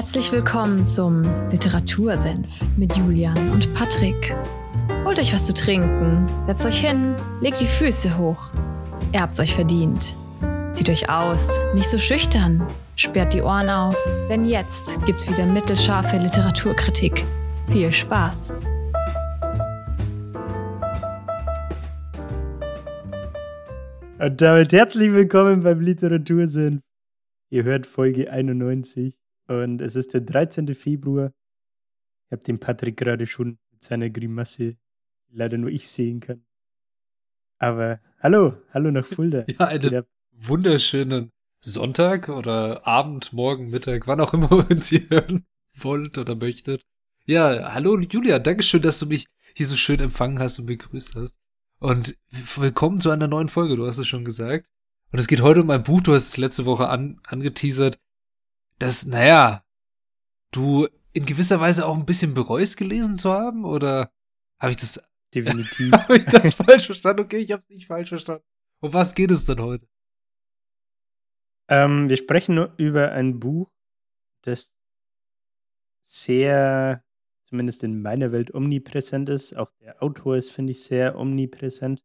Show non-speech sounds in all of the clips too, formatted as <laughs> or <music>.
Herzlich willkommen zum Literatursenf mit Julian und Patrick. Holt euch was zu trinken, setzt euch hin, legt die Füße hoch. Ihr habt's euch verdient. Zieht euch aus, nicht so schüchtern, sperrt die Ohren auf, denn jetzt gibt's wieder mittelscharfe Literaturkritik. Viel Spaß! Und damit herzlich willkommen beim Literatursinn. Ihr hört Folge 91 und es ist der 13. Februar. Ich habe den Patrick gerade schon mit seiner Grimasse, leider nur ich sehen kann. Aber hallo, hallo nach Fulda. <laughs> ja, einen wunderschönen Sonntag oder Abend, Morgen, Mittag, wann auch immer <laughs> ihr uns hier hören wollt oder möchtet. Ja, hallo Julia, Dankeschön, dass du mich hier so schön empfangen hast und begrüßt hast. Und willkommen zu einer neuen Folge, du hast es schon gesagt. Und es geht heute um ein Buch, du hast es letzte Woche an, angeteasert, das, naja, du in gewisser Weise auch ein bisschen bereust gelesen zu haben? Oder habe ich das. Definitiv. <laughs> habe ich das falsch verstanden? Okay, ich habe es nicht falsch verstanden. Um was geht es denn heute? Ähm, wir sprechen nur über ein Buch, das sehr zumindest in meiner Welt omnipräsent ist. Auch der Autor ist, finde ich, sehr omnipräsent.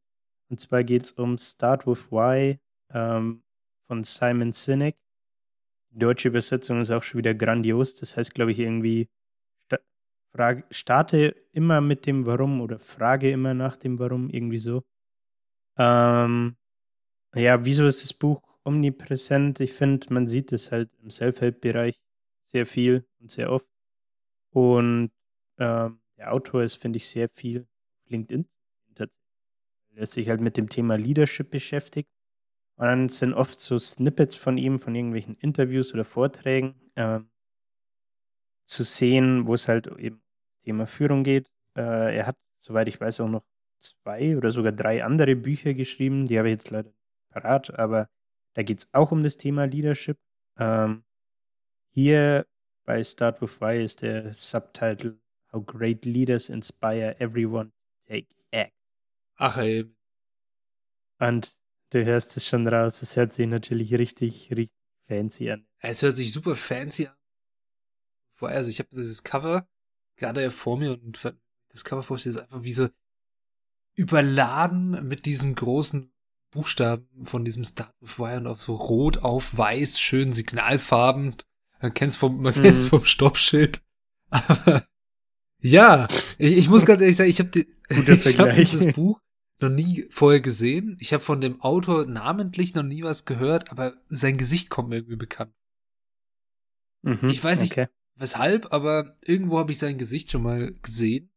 Und zwar geht es um Start with Why ähm, von Simon Sinek. Deutsche Übersetzung ist auch schon wieder grandios. Das heißt, glaube ich, irgendwie frage, starte immer mit dem Warum oder frage immer nach dem Warum, irgendwie so. Ähm, ja, wieso ist das Buch omnipräsent? Ich finde, man sieht es halt im Self-Help-Bereich sehr viel und sehr oft. Und ähm, der Autor ist, finde ich, sehr viel LinkedIn. Er sich halt mit dem Thema Leadership beschäftigt. Und dann sind oft so Snippets von ihm, von irgendwelchen Interviews oder Vorträgen äh, zu sehen, wo es halt eben Thema Führung geht. Äh, er hat, soweit ich weiß, auch noch zwei oder sogar drei andere Bücher geschrieben. Die habe ich jetzt leider parat, aber da geht es auch um das Thema Leadership. Ähm, hier bei Start with Why ist der Subtitle How Great Leaders Inspire Everyone to Take Act. Ach ey. Und du hörst es schon raus, es hört sich natürlich richtig, richtig fancy an. Es hört sich super fancy an. Vorher, also ich habe dieses Cover gerade vor mir und das Cover vorstelle ist einfach wie so überladen mit diesen großen Buchstaben von diesem Start with Wire und auch so rot auf weiß, schön signalfarben. Man kennt's vom, man mhm. vom Stoppschild. Aber ja, ich, ich muss ganz ehrlich sagen, ich habe hab <laughs> dieses Buch noch nie vorher gesehen. Ich habe von dem Autor namentlich noch nie was gehört, aber sein Gesicht kommt mir irgendwie bekannt. Mhm, ich weiß nicht okay. weshalb, aber irgendwo habe ich sein Gesicht schon mal gesehen.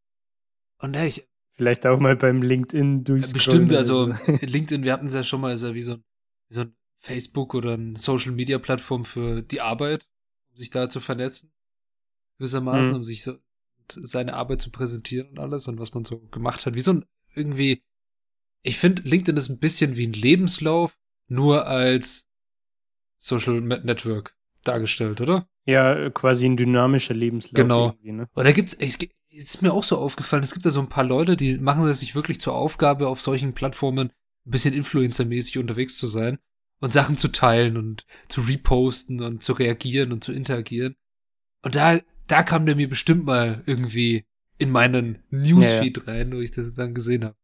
Und ja, ich. Vielleicht auch mal beim LinkedIn durch. Bestimmt, also <laughs> LinkedIn, wir hatten es ja schon mal, ist ja wie so ein, wie so ein Facebook oder ein Social Media Plattform für die Arbeit, um sich da zu vernetzen. Gewissermaßen, mhm. um sich so seine Arbeit zu präsentieren und alles und was man so gemacht hat. Wie so ein irgendwie, ich finde, LinkedIn ist ein bisschen wie ein Lebenslauf, nur als Social Network dargestellt, oder? Ja, quasi ein dynamischer Lebenslauf. Genau. Ne? Und da gibt's, es ist mir auch so aufgefallen, es gibt da so ein paar Leute, die machen es sich wirklich zur Aufgabe, auf solchen Plattformen ein bisschen influencermäßig unterwegs zu sein und Sachen zu teilen und zu reposten und zu reagieren und zu interagieren. Und da da kam der mir bestimmt mal irgendwie in meinen Newsfeed ja, ja. rein, wo ich das dann gesehen habe.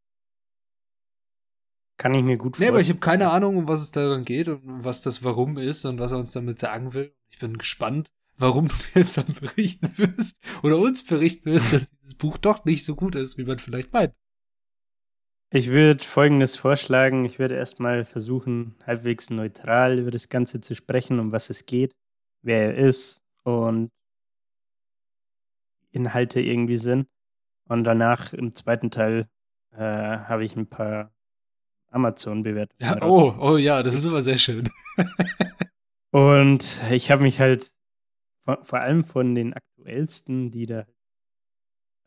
Kann ich mir gut vorstellen. Nee, aber ich habe keine Ahnung, um was es daran geht und was das Warum ist und was er uns damit sagen will. Ich bin gespannt, warum du mir jetzt dann <laughs> berichten wirst oder uns berichten wirst, dass dieses Buch doch nicht so gut ist, wie man vielleicht meint. Ich würde Folgendes vorschlagen. Ich würde erstmal versuchen, halbwegs neutral über das Ganze zu sprechen, um was es geht, wer er ist und Inhalte irgendwie sind. Und danach im zweiten Teil äh, habe ich ein paar Amazon-Bewertungen. Ja, oh, oh ja, das ist immer sehr schön. <laughs> und ich habe mich halt vor, vor, allem von den aktuellsten, die da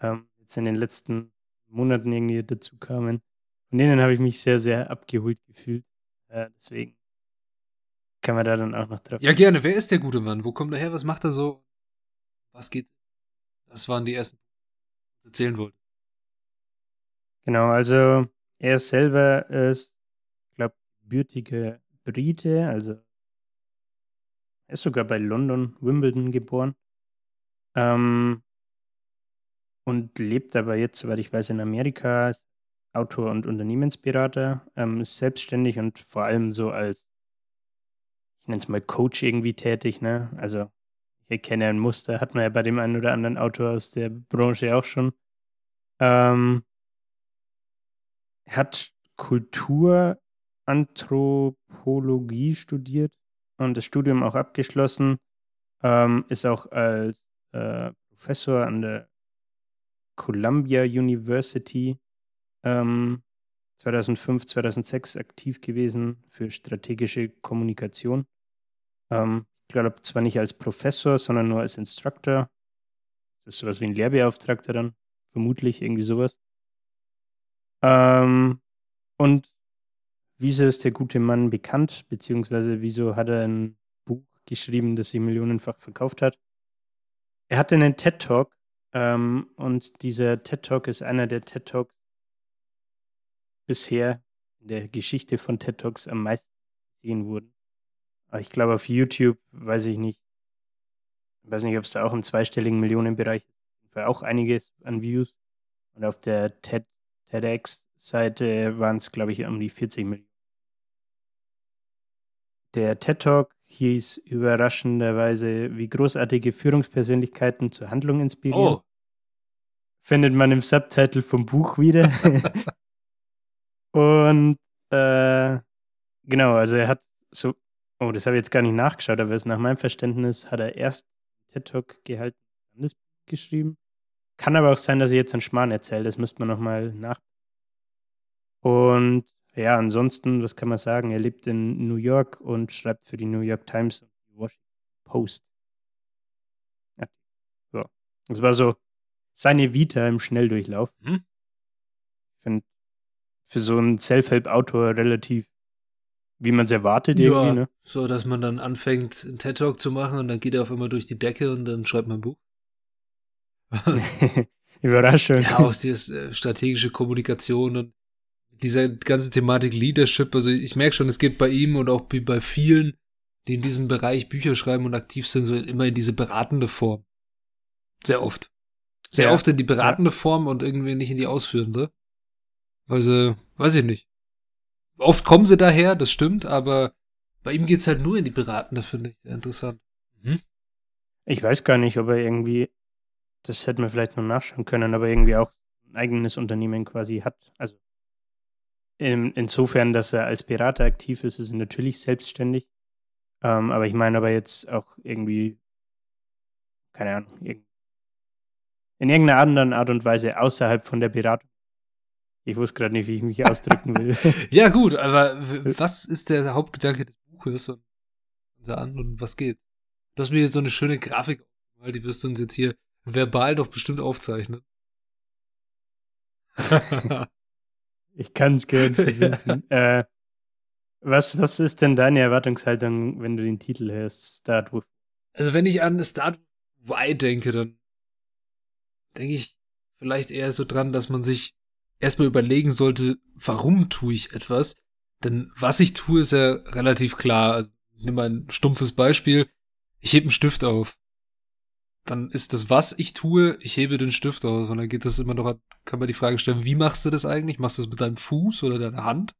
ähm, jetzt in den letzten Monaten irgendwie dazu kamen, von denen habe ich mich sehr, sehr abgeholt gefühlt. Äh, deswegen kann man da dann auch noch drauf. Ja, gerne. Wer ist der gute Mann? Wo kommt er her? Was macht er so? Was geht das waren die ersten, die ich erzählen wollte. Genau, also er selber ist, ich glaube, gebürtiger Brite, also er ist sogar bei London, Wimbledon geboren. Ähm, und lebt aber jetzt, soweit ich weiß, in Amerika, Autor und Unternehmensberater, ähm, ist selbstständig und vor allem so als, ich nenne es mal Coach irgendwie tätig, ne? Also ich erkenne ein Muster, hat man ja bei dem einen oder anderen Autor aus der Branche auch schon. Ähm, hat Kulturanthropologie studiert und das Studium auch abgeschlossen. Ähm, ist auch als äh, Professor an der Columbia University ähm, 2005, 2006 aktiv gewesen für strategische Kommunikation. Ähm, ich glaube zwar nicht als Professor, sondern nur als Instructor. Das ist sowas wie ein Lehrbeauftragter dann, vermutlich irgendwie sowas. Ähm, und wieso ist der gute Mann bekannt, beziehungsweise wieso hat er ein Buch geschrieben, das sich millionenfach verkauft hat? Er hatte einen TED Talk ähm, und dieser TED Talk ist einer der TED Talks bisher in der Geschichte von TED Talks am meisten gesehen wurden. Aber ich glaube, auf YouTube weiß ich nicht. Ich weiß nicht, ob es da auch im zweistelligen Millionenbereich ist. Auch einiges an Views. Und auf der TED, TEDx-Seite waren es, glaube ich, um die 40 Millionen. Der TED Talk hieß überraschenderweise, wie großartige Führungspersönlichkeiten zur Handlung inspirieren. Oh. Findet man im Subtitle vom Buch wieder. <laughs> Und äh, genau, also er hat so, oh, das habe ich jetzt gar nicht nachgeschaut, aber nach meinem Verständnis hat er erst TED Talk gehalten, dann das Buch geschrieben. Kann aber auch sein, dass ich jetzt einen Schmarrn erzähle, das müsste man nochmal nach. Und ja, ansonsten, was kann man sagen? Er lebt in New York und schreibt für die New York Times und die Washington Post. Ja. So. Das war so seine Vita im Schnelldurchlauf. Hm? Ich finde, für so einen Self-Help-Autor relativ, wie man es erwartet, ja, irgendwie, ne? So, dass man dann anfängt, einen TED-Talk zu machen und dann geht er auf einmal durch die Decke und dann schreibt man ein Buch. <laughs> Überraschung. Ja, auch die äh, strategische Kommunikation und dieser ganze Thematik Leadership. Also ich merke schon, es geht bei ihm und auch bei vielen, die in diesem Bereich Bücher schreiben und aktiv sind, so immer in diese beratende Form. Sehr oft. Sehr ja. oft in die beratende Form und irgendwie nicht in die ausführende. Weil sie, weiß ich nicht. Oft kommen sie daher, das stimmt, aber bei ihm geht's halt nur in die Beratende, finde ich. Interessant. Mhm. Ich weiß gar nicht, ob er irgendwie, das hätten wir vielleicht noch nachschauen können, aber irgendwie auch ein eigenes Unternehmen quasi hat. Also in, insofern, dass er als Berater aktiv ist, ist er natürlich selbstständig. Ähm, aber ich meine aber jetzt auch irgendwie, keine Ahnung, in irgendeiner anderen Art und Weise außerhalb von der Beratung ich wusste gerade nicht, wie ich mich ausdrücken will. <laughs> ja, gut, aber was ist der Hauptgedanke des Buches und und was geht? Du hast mir jetzt so eine schöne Grafik weil die wirst du uns jetzt hier verbal doch bestimmt aufzeichnen. <laughs> ich kann es gerne <laughs> versuchen. äh, was, was ist denn deine Erwartungshaltung, wenn du den Titel hörst, Start with? Also wenn ich an Start Why denke, dann denke ich vielleicht eher so dran, dass man sich erstmal überlegen sollte, warum tue ich etwas? Denn was ich tue, ist ja relativ klar. Also, nimm mal ein stumpfes Beispiel. Ich hebe einen Stift auf. Dann ist das, was ich tue, ich hebe den Stift aus. Und dann geht das immer noch, kann man die Frage stellen, wie machst du das eigentlich? Machst du das mit deinem Fuß oder deiner Hand?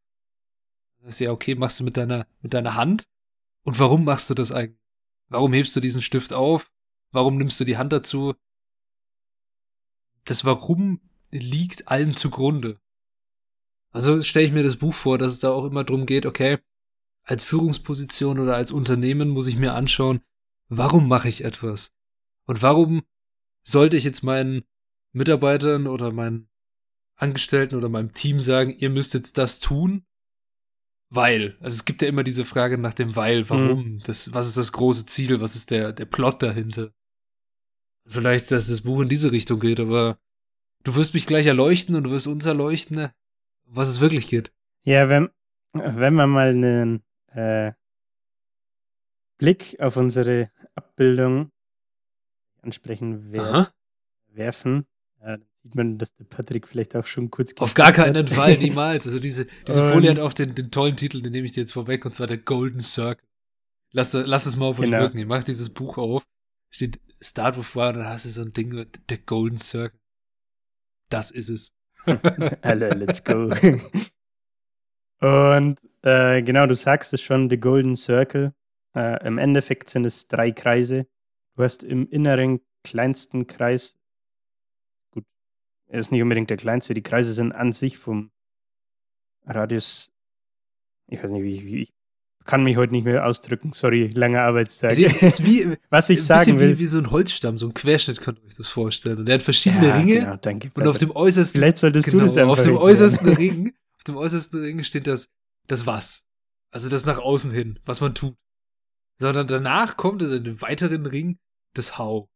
Das ist ja okay, machst du mit deiner, mit deiner Hand? Und warum machst du das eigentlich? Warum hebst du diesen Stift auf? Warum nimmst du die Hand dazu? Das Warum liegt allem zugrunde. Also stelle ich mir das Buch vor, dass es da auch immer drum geht, okay, als Führungsposition oder als Unternehmen muss ich mir anschauen, warum mache ich etwas? Und warum sollte ich jetzt meinen Mitarbeitern oder meinen Angestellten oder meinem Team sagen, ihr müsst jetzt das tun? Weil. Also es gibt ja immer diese Frage nach dem Weil, warum? Mhm. Das, was ist das große Ziel? Was ist der, der Plot dahinter? Vielleicht, dass das Buch in diese Richtung geht, aber Du wirst mich gleich erleuchten und du wirst uns erleuchten, was es wirklich geht. Ja, wenn, wenn wir mal einen äh, Blick auf unsere Abbildung ansprechen wer werfen, ja, dann sieht man, dass der Patrick vielleicht auch schon kurz. Auf gar keinen hat. Fall, <laughs> niemals. Also diese, diese Folie hat auch den, den tollen Titel, den nehme ich dir jetzt vorweg, und zwar der Golden Circle. Lass, lass es mal auf genau. euch wirken. Ihr macht dieses Buch auf. steht Start with Y und dann hast du so ein Ding, der Golden Circle. Das ist es. <laughs> <laughs> Alle, let's go. und äh, genau, du sagst es schon, The Golden Circle. Äh, Im Endeffekt sind es drei Kreise. Du hast im inneren kleinsten Kreis, gut, er ist nicht unbedingt der kleinste, die Kreise sind an sich vom Radius, ich weiß nicht, wie, wie ich kann mich heute nicht mehr ausdrücken. Sorry, langer Arbeitstag. Also, <laughs> ist wie, Was ich sagen will. Wie, wie so ein Holzstamm, so ein Querschnitt, könnt ihr euch das vorstellen. Und der hat verschiedene ja, Ringe. Genau, danke. Und auf dem äußersten, Vielleicht solltest genau, du das einfach Auf dem äußersten Ring, auf dem äußersten Ring steht das, das Was. Also das nach außen hin, was man tut. Sondern danach kommt also in dem weiteren Ring das How.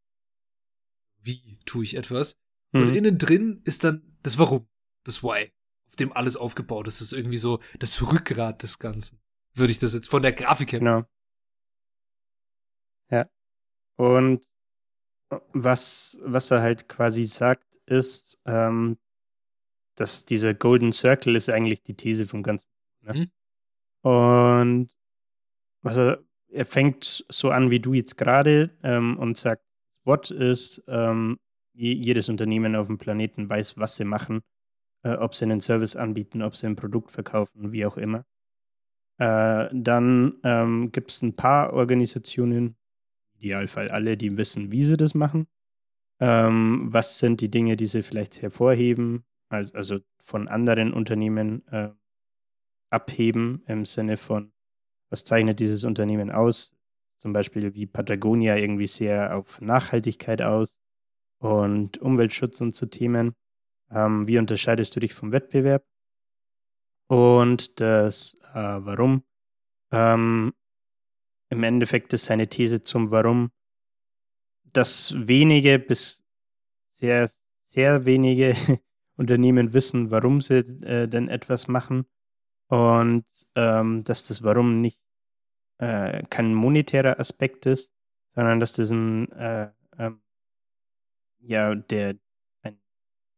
Wie tue ich etwas? Mhm. Und innen drin ist dann das Warum, das Why, auf dem alles aufgebaut ist. Das ist irgendwie so das Rückgrat des Ganzen. Würde ich das jetzt von der Grafik her. Genau. Ja. Und was, was er halt quasi sagt, ist, ähm, dass dieser Golden Circle ist eigentlich die These vom Ganzen. Ne? Mhm. Und was er, er fängt so an wie du jetzt gerade ähm, und sagt, What ist, ähm, jedes Unternehmen auf dem Planeten weiß, was sie machen, äh, ob sie einen Service anbieten, ob sie ein Produkt verkaufen, wie auch immer. Äh, dann ähm, gibt es ein paar Organisationen, im Idealfall alle, die wissen, wie sie das machen. Ähm, was sind die Dinge, die sie vielleicht hervorheben, also, von anderen Unternehmen äh, abheben im Sinne von, was zeichnet dieses Unternehmen aus? Zum Beispiel wie Patagonia irgendwie sehr auf Nachhaltigkeit aus und Umweltschutz und so Themen. Ähm, wie unterscheidest du dich vom Wettbewerb? Und das äh, Warum. Ähm, Im Endeffekt ist seine These zum Warum, dass wenige bis sehr, sehr wenige <laughs> Unternehmen wissen, warum sie äh, denn etwas machen und ähm, dass das Warum nicht äh, kein monetärer Aspekt ist, sondern dass das ein äh, ähm, ja der ein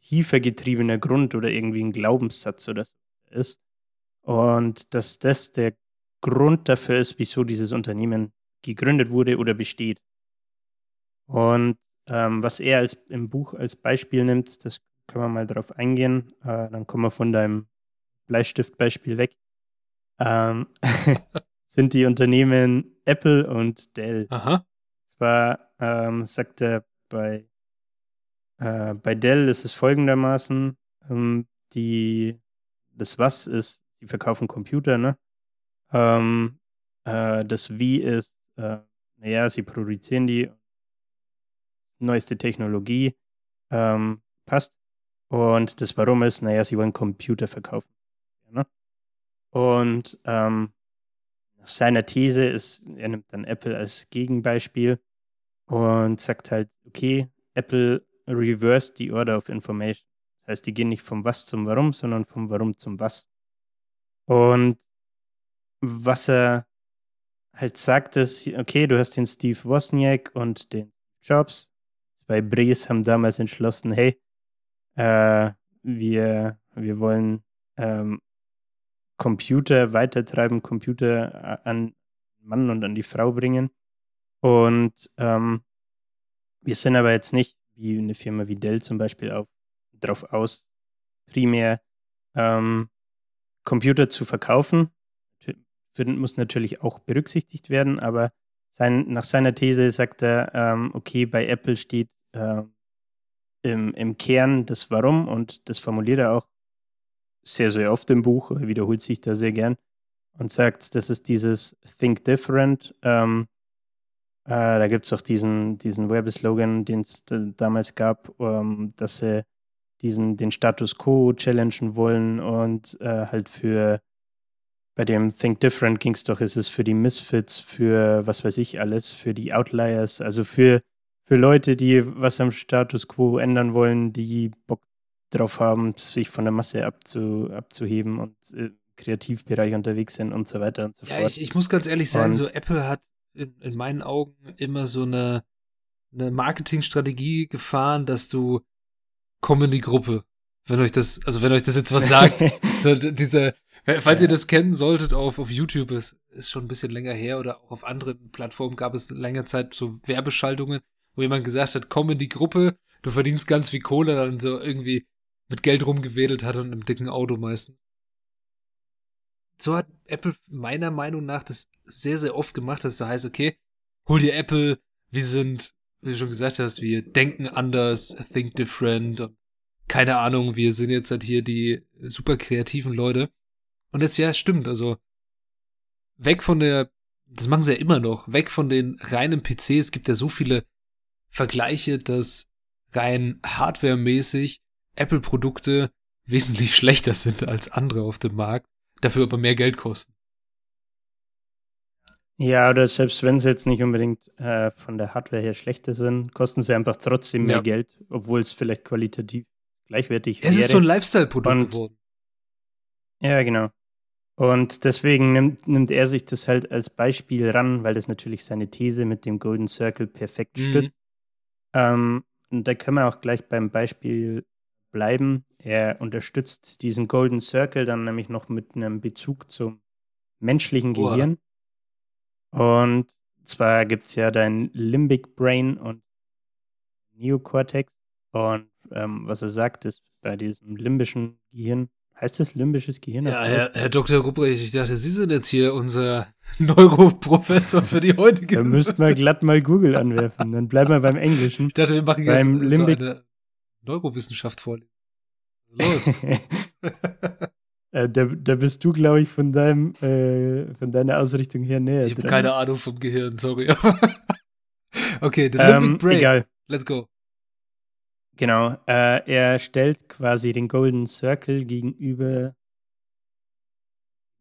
tiefer getriebener Grund oder irgendwie ein Glaubenssatz oder so ist. Und dass das der Grund dafür ist, wieso dieses Unternehmen gegründet wurde oder besteht. Und ähm, was er als im Buch als Beispiel nimmt, das können wir mal drauf eingehen. Äh, dann kommen wir von deinem Bleistiftbeispiel weg. Ähm, <laughs> sind die Unternehmen Apple und Dell. Aha. Zwar ähm, sagt er bei, äh, bei Dell ist es folgendermaßen, ähm, die das Was ist, sie verkaufen Computer, ne? Ähm, äh, das Wie ist, äh, naja, sie produzieren die neueste Technologie, ähm, passt. Und das Warum ist, naja, sie wollen Computer verkaufen. Und ähm, seiner These ist, er nimmt dann Apple als Gegenbeispiel und sagt halt, okay, Apple reversed the order of information. Das heißt, die gehen nicht vom Was zum Warum, sondern vom Warum zum Was. Und was er halt sagt, ist, okay, du hast den Steve Wozniak und den Jobs. Zwei Brees haben damals entschlossen, hey, äh, wir, wir wollen ähm, Computer weitertreiben, Computer an Mann und an die Frau bringen. Und ähm, wir sind aber jetzt nicht, wie eine Firma wie Dell zum Beispiel, auf darauf aus, primär ähm, Computer zu verkaufen. Muss natürlich auch berücksichtigt werden, aber sein, nach seiner These sagt er, ähm, okay, bei Apple steht äh, im, im Kern das Warum und das formuliert er auch sehr, sehr oft im Buch, er wiederholt sich da sehr gern und sagt, das ist dieses Think Different. Ähm, äh, da gibt es auch diesen, diesen Werbeslogan, den es damals gab, ähm, dass sie diesen, den Status Quo challengen wollen und äh, halt für bei dem Think Different ging es doch, ist es für die Misfits, für was weiß ich alles, für die Outliers, also für, für Leute, die was am Status Quo ändern wollen, die Bock drauf haben, sich von der Masse abzu, abzuheben und äh, Kreativbereich unterwegs sind und so weiter und so ja, fort. Ich, ich muss ganz ehrlich sagen, und so Apple hat in, in meinen Augen immer so eine, eine Marketingstrategie gefahren, dass du komm in die Gruppe. Wenn euch das, also wenn euch das jetzt was sagt, <laughs> so dieser, Falls ja. ihr das kennen solltet auf, auf YouTube, ist, ist schon ein bisschen länger her oder auch auf anderen Plattformen gab es länger Zeit so Werbeschaltungen, wo jemand gesagt hat, komm in die Gruppe, du verdienst ganz viel Kohle, dann so irgendwie mit Geld rumgewedelt hat und im dicken Auto meistens. So hat Apple meiner Meinung nach das sehr, sehr oft gemacht, dass es heißt, okay, hol dir Apple, wir sind, wie du schon gesagt hast, wir denken anders, think different und keine Ahnung, wir sind jetzt halt hier die super kreativen Leute. Und das ja stimmt, also weg von der, das machen sie ja immer noch, weg von den reinen PCs, es gibt ja so viele Vergleiche, dass rein hardwaremäßig Apple-Produkte wesentlich <laughs> schlechter sind als andere auf dem Markt, dafür aber mehr Geld kosten. Ja, oder selbst wenn sie jetzt nicht unbedingt äh, von der Hardware her schlechter sind, kosten sie einfach trotzdem mehr ja. Geld, obwohl es vielleicht qualitativ gleichwertig es wäre. Es ist so ein Lifestyle-Produkt geworden. Ja, genau. Und deswegen nimmt, nimmt er sich das halt als Beispiel ran, weil das natürlich seine These mit dem Golden Circle perfekt mhm. stützt. Ähm, und da können wir auch gleich beim Beispiel bleiben. Er unterstützt diesen Golden Circle dann nämlich noch mit einem Bezug zum menschlichen Gehirn. Boah. Und zwar gibt es ja dein Limbic Brain und Neocortex. Und ähm, was er sagt, ist bei diesem limbischen Gehirn, heißt das limbisches Gehirn? Ja, Herr, Herr Dr. Ruprecht, ich dachte, Sie sind jetzt hier unser <laughs> Neuroprofessor für die heutige. da müssten wir glatt mal Google anwerfen, dann bleiben wir beim Englischen. Ich dachte, wir machen jetzt beim so eine Neurowissenschaft vorlesen. <laughs> Los. äh, da, da bist du, glaube ich, von deinem, äh, von deiner Ausrichtung her näher. Ich habe keine Ahnung vom Gehirn, sorry. <laughs> okay, the Limbic ähm, Brain. Egal. Let's go. Genau, äh, er stellt quasi den Golden Circle gegenüber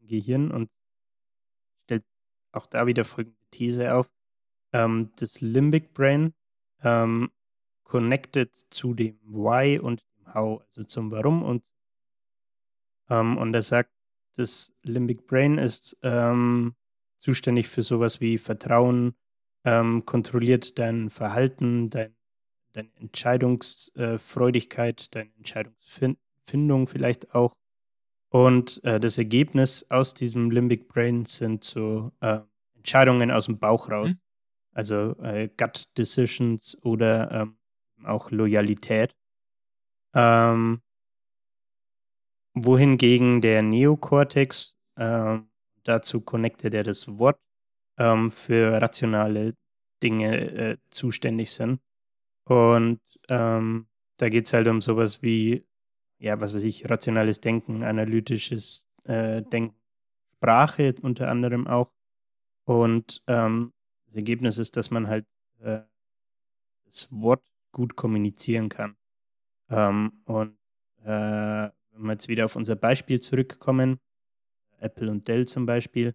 Gehirn und stellt auch da wieder folgende These auf. Ähm, das Limbic Brain ähm, connected zu dem Why und dem How, also zum Warum und ähm, und er sagt, das Limbic Brain ist ähm, zuständig für sowas wie Vertrauen, ähm, kontrolliert dein Verhalten, dein deine Entscheidungsfreudigkeit, deine Entscheidungsfindung vielleicht auch. Und äh, das Ergebnis aus diesem Limbic Brain sind so äh, Entscheidungen aus dem Bauch raus. Mhm. Also äh, Gut Decisions oder ähm, auch Loyalität. Ähm, wohingegen der Neokortex, äh, dazu connectet er das Wort, ähm, für rationale Dinge äh, zuständig sind. Und ähm, da geht es halt um sowas wie, ja, was weiß ich, rationales Denken, analytisches äh, Denken, Sprache unter anderem auch. Und ähm, das Ergebnis ist, dass man halt äh, das Wort gut kommunizieren kann. Ähm, und äh, wenn wir jetzt wieder auf unser Beispiel zurückkommen, Apple und Dell zum Beispiel,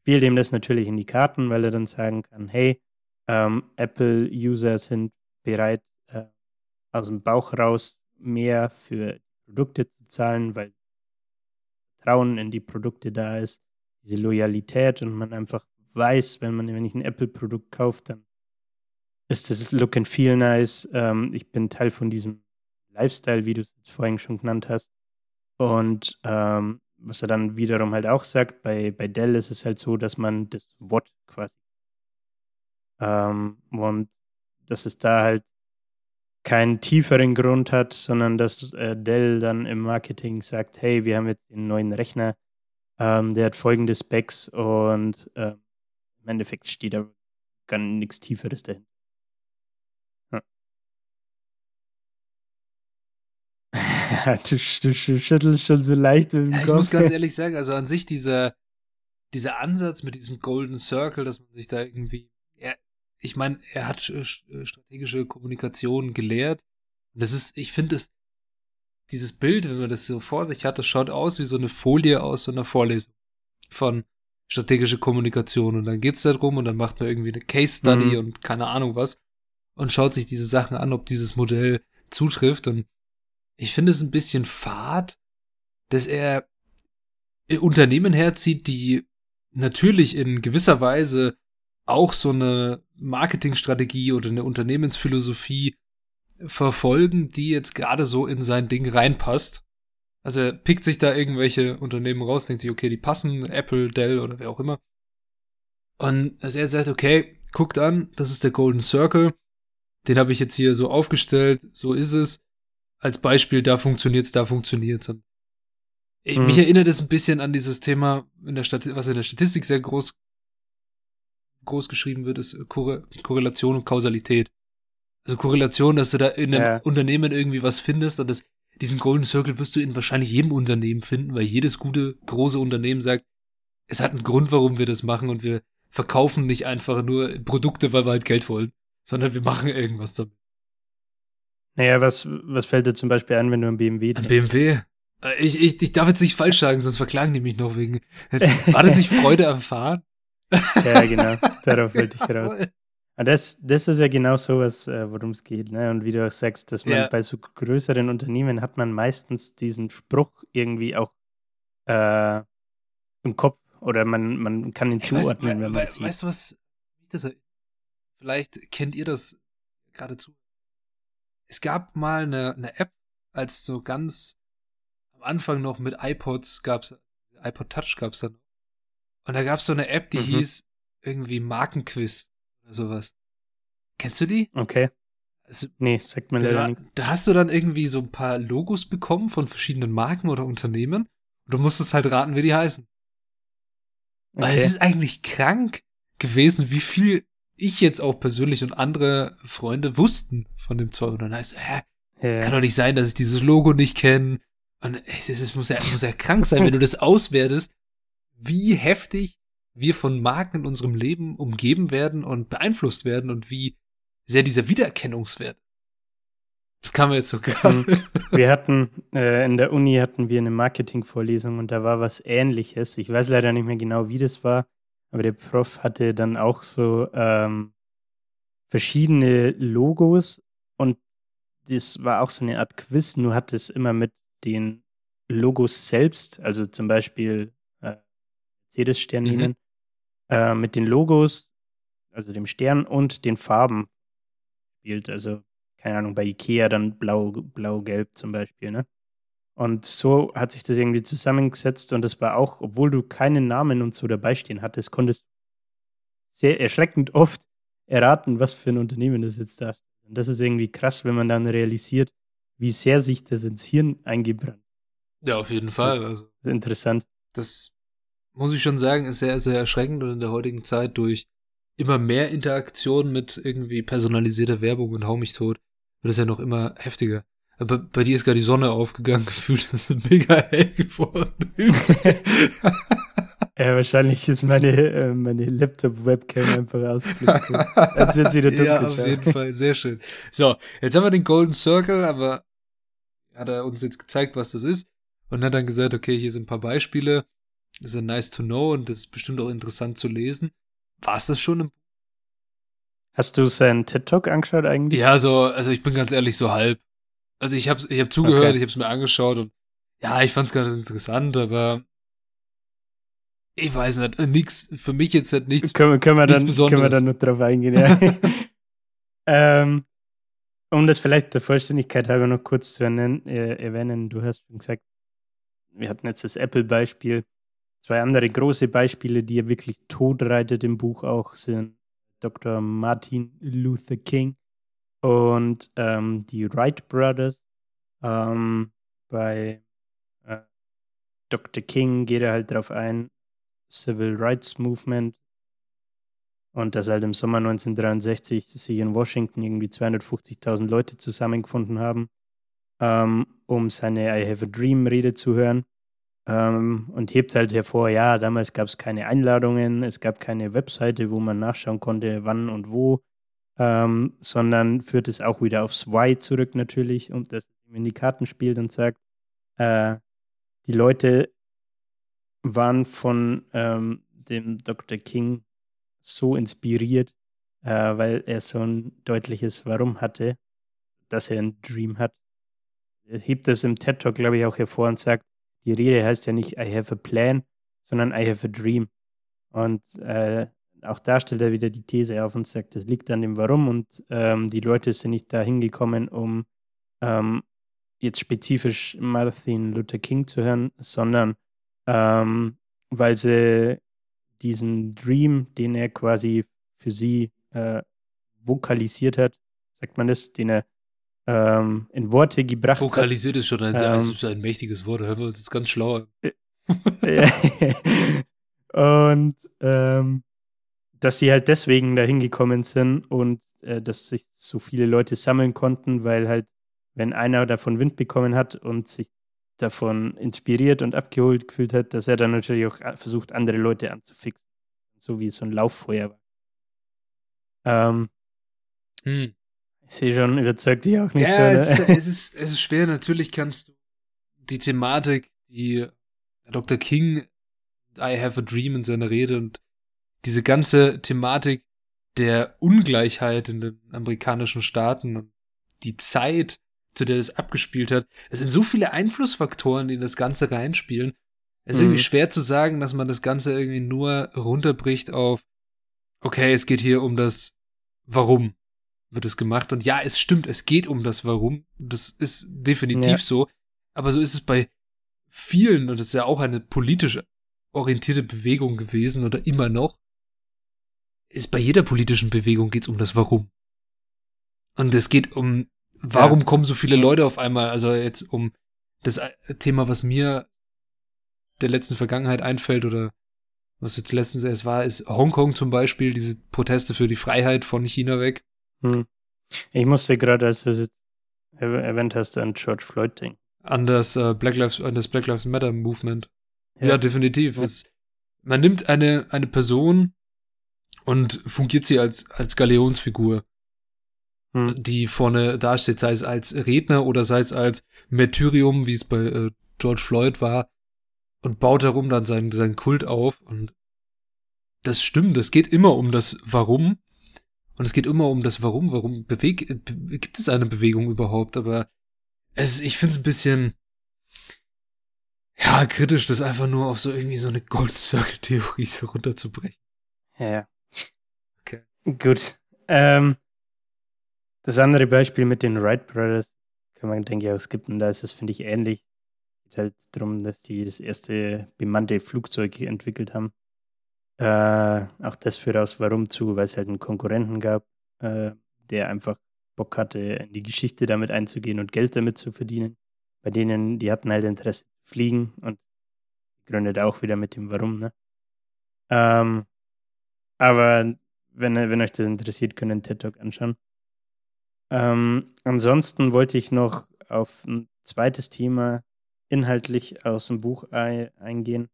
spielt ihm das natürlich in die Karten, weil er dann sagen kann, hey, ähm, Apple-User sind bereit, äh, aus dem Bauch raus mehr für Produkte zu zahlen, weil Vertrauen in die Produkte da ist, diese Loyalität und man einfach weiß, wenn man, wenn ich ein Apple-Produkt kaufe, dann ist das Look and Feel nice. Ähm, ich bin Teil von diesem Lifestyle, wie du es vorhin schon genannt hast. Und ähm, was er dann wiederum halt auch sagt, bei, bei Dell ist es halt so, dass man das Wort quasi ähm, und dass es da halt keinen tieferen Grund hat, sondern dass äh, Dell dann im Marketing sagt, hey, wir haben jetzt den neuen Rechner, ähm, der hat folgende Specs und äh, im Endeffekt steht da gar nichts Tieferes dahin. Ja. <laughs> du, du, schüttelst schon so leicht mit dem ja, Kopf. Ich muss ganz <laughs> ehrlich sagen, also an sich dieser, dieser Ansatz mit diesem Golden Circle, dass man sich da irgendwie ich meine, er hat äh, strategische Kommunikation gelehrt. Und das ist, ich finde es, dieses Bild, wenn man das so vor sich hat, das schaut aus wie so eine Folie aus so einer Vorlesung von strategische Kommunikation. Und dann geht's da drum und dann macht man irgendwie eine Case Study mhm. und keine Ahnung was und schaut sich diese Sachen an, ob dieses Modell zutrifft. Und ich finde es ein bisschen fad, dass er Unternehmen herzieht, die natürlich in gewisser Weise auch so eine Marketingstrategie oder eine Unternehmensphilosophie verfolgen, die jetzt gerade so in sein Ding reinpasst. Also er pickt sich da irgendwelche Unternehmen raus, denkt sich, okay, die passen, Apple, Dell oder wer auch immer. Und also er sagt, okay, guckt an, das ist der Golden Circle. Den habe ich jetzt hier so aufgestellt, so ist es. Als Beispiel, da funktioniert's, da funktioniert's. Und hm. Mich erinnert es ein bisschen an dieses Thema, in der was in der Statistik sehr groß, groß geschrieben wird, ist Korre Korrelation und Kausalität. Also Korrelation, dass du da in einem ja. Unternehmen irgendwie was findest und das, diesen Golden Circle wirst du in wahrscheinlich jedem Unternehmen finden, weil jedes gute, große Unternehmen sagt, es hat einen Grund, warum wir das machen und wir verkaufen nicht einfach nur Produkte, weil wir halt Geld wollen, sondern wir machen irgendwas damit. Naja, was, was fällt dir zum Beispiel ein, wenn du an BMW denkst? An BMW? Äh, ich, ich, ich darf jetzt nicht falsch sagen, sonst verklagen die mich noch wegen. War das nicht Freude am Fahren? <laughs> ja, genau. Darauf wollte ich raus. <laughs> Das, das ist ja genau sowas, äh, worum es geht. Ne? Und wie du auch sagst, dass man ja. bei so größeren Unternehmen hat man meistens diesen Spruch irgendwie auch äh, im Kopf oder man, man kann ihn zuordnen, weißt, wenn man we sieht. Weißt du was? Das, vielleicht kennt ihr das geradezu. Es gab mal eine, eine App, als so ganz am Anfang noch mit iPods gab's, iPod Touch gab's dann. Und da gab's so eine App, die mhm. hieß irgendwie Markenquiz oder sowas. Kennst du die? Okay. Also, nee, sagt man leider nicht. Da hast du dann irgendwie so ein paar Logos bekommen von verschiedenen Marken oder Unternehmen. Und du musstest halt raten, wie die heißen. Okay. Weil es ist eigentlich krank gewesen, wie viel ich jetzt auch persönlich und andere Freunde wussten von dem Zeug. Und dann heißt, hä, ja. kann doch nicht sein, dass ich dieses Logo nicht kenne. Und es muss ja, muss ja krank sein, wenn du das <laughs> auswertest, wie heftig wir von Marken in unserem Leben umgeben werden und beeinflusst werden und wie sehr dieser Wiedererkennungswert. Das kann man jetzt sogar. Mhm. Wir hatten, äh, in der Uni hatten wir eine Marketingvorlesung und da war was ähnliches. Ich weiß leider nicht mehr genau, wie das war, aber der Prof hatte dann auch so ähm, verschiedene Logos und das war auch so eine Art Quiz, nur hat es immer mit den Logos selbst, also zum Beispiel äh, Mercedes-Stern mhm. nehmen, äh, mit den Logos, also dem Stern und den Farben spielt. Also, keine Ahnung, bei Ikea dann blau, blau-gelb zum Beispiel, ne? Und so hat sich das irgendwie zusammengesetzt und das war auch, obwohl du keinen Namen und so dabei stehen hattest, konntest sehr erschreckend oft erraten, was für ein Unternehmen das jetzt da. Und das ist irgendwie krass, wenn man dann realisiert, wie sehr sich das ins Hirn eingebrannt. Ja, auf jeden Fall. Also interessant. Das muss ich schon sagen, ist sehr, sehr erschreckend und in der heutigen Zeit durch immer mehr Interaktion mit irgendwie personalisierter Werbung und hau mich tot, wird es ja noch immer heftiger. Aber bei dir ist gerade die Sonne aufgegangen, <laughs> gefühlt, das ist mega hell geworden. <laughs> ja, wahrscheinlich ist meine, äh, meine Laptop-Webcam einfach ausgeflippt. Jetzt wird's wieder dunkel. Ja, auf jeden Fall, sehr schön. So, jetzt haben wir den Golden Circle, aber hat er uns jetzt gezeigt, was das ist und hat dann gesagt, okay, hier sind ein paar Beispiele. Das ist nice to know und das ist bestimmt auch interessant zu lesen. War es das schon? Hast du seinen TED-Talk angeschaut eigentlich? Ja, so, also ich bin ganz ehrlich so halb. Also ich habe ich hab zugehört, okay. ich habe es mir angeschaut und ja, ich fand es ganz interessant, aber ich weiß nicht, nix, für mich jetzt halt nichts, können, können wir nichts dann, Besonderes. Können wir dann noch drauf eingehen, ja. <laughs> ähm, um das vielleicht der Vollständigkeit halber noch kurz zu erwähnen, äh, erwähnen, du hast schon gesagt, wir hatten jetzt das Apple-Beispiel. Zwei andere große Beispiele, die er wirklich totreitet im Buch auch, sind Dr. Martin Luther King und ähm, die Wright Brothers. Ähm, bei äh, Dr. King geht er halt darauf ein, Civil Rights Movement, und dass halt im Sommer 1963 sich in Washington irgendwie 250.000 Leute zusammengefunden haben, ähm, um seine I Have a Dream Rede zu hören. Ähm, und hebt halt hervor, ja, damals gab es keine Einladungen, es gab keine Webseite, wo man nachschauen konnte, wann und wo, ähm, sondern führt es auch wieder aufs Why zurück natürlich und das in die Karten spielt und sagt, äh, die Leute waren von ähm, dem Dr. King so inspiriert, äh, weil er so ein deutliches Warum hatte, dass er einen Dream hat. Er hebt das im TED Talk, glaube ich, auch hervor und sagt, die Rede heißt ja nicht I have a plan, sondern I have a dream. Und äh, auch da stellt er wieder die These auf und sagt, das liegt an dem Warum und ähm, die Leute sind nicht da hingekommen, um ähm, jetzt spezifisch Martin Luther King zu hören, sondern ähm, weil sie diesen Dream, den er quasi für sie äh, vokalisiert hat, sagt man das, den er ähm, in Worte gebracht Vokalisiert hat. ist schon ein, ähm, ist ein mächtiges Wort, hören wir uns jetzt ganz schlau <laughs> und ähm, dass sie halt deswegen dahin gekommen sind und äh, dass sich so viele Leute sammeln konnten, weil halt, wenn einer davon Wind bekommen hat und sich davon inspiriert und abgeholt gefühlt hat, dass er dann natürlich auch versucht, andere Leute anzufixen. So wie so ein Lauffeuer war. Ähm, hm. Ich sehe schon, überzeugt dich auch nicht ja, so. Ja, es, es, ist, es ist schwer. Natürlich kannst du die Thematik, die Dr. King, I have a dream in seiner Rede und diese ganze Thematik der Ungleichheit in den amerikanischen Staaten und die Zeit, zu der das abgespielt hat. Es sind so viele Einflussfaktoren, die in das Ganze reinspielen. Es ist mhm. irgendwie schwer zu sagen, dass man das Ganze irgendwie nur runterbricht auf, okay, es geht hier um das Warum wird es gemacht. Und ja, es stimmt, es geht um das Warum. Das ist definitiv ja. so. Aber so ist es bei vielen, und es ist ja auch eine politisch orientierte Bewegung gewesen oder immer noch, ist bei jeder politischen Bewegung geht es um das Warum. Und es geht um, warum ja. kommen so viele Leute auf einmal, also jetzt um das Thema, was mir der letzten Vergangenheit einfällt oder was jetzt letztens erst war, ist Hongkong zum Beispiel, diese Proteste für die Freiheit von China weg. Hm. Ich musste gerade, als du es erwähnt hast, an George Floyd denken. An das, uh, Black, Lives, an das Black Lives Matter Movement. Ja, ja definitiv. Ja. Es, man nimmt eine, eine Person und fungiert sie als, als Galeonsfigur, hm. die vorne dasteht, sei es als Redner oder sei es als Martyrium, wie es bei äh, George Floyd war, und baut darum dann seinen, seinen Kult auf. Und das stimmt, es geht immer um das Warum. Und es geht immer um das Warum. Warum bewegt, gibt es eine Bewegung überhaupt? Aber es, ich finde es ein bisschen, ja, kritisch, das einfach nur auf so irgendwie so eine Golden Circle Theorie so runterzubrechen. Ja, ja. Gut. Ähm, das andere Beispiel mit den Wright Brothers kann man, denke ich, auch skippen. Da ist es, finde ich, ähnlich. Es geht halt darum, dass die das erste bemannte Flugzeug entwickelt haben. Äh, auch das führt aus Warum zu, weil es halt einen Konkurrenten gab, äh, der einfach Bock hatte, in die Geschichte damit einzugehen und Geld damit zu verdienen. Bei denen, die hatten halt Interesse fliegen und gründet auch wieder mit dem Warum, ne? Ähm, aber wenn, wenn euch das interessiert, könnt ihr einen TED Talk anschauen. Ähm, ansonsten wollte ich noch auf ein zweites Thema inhaltlich aus dem Buch eingehen.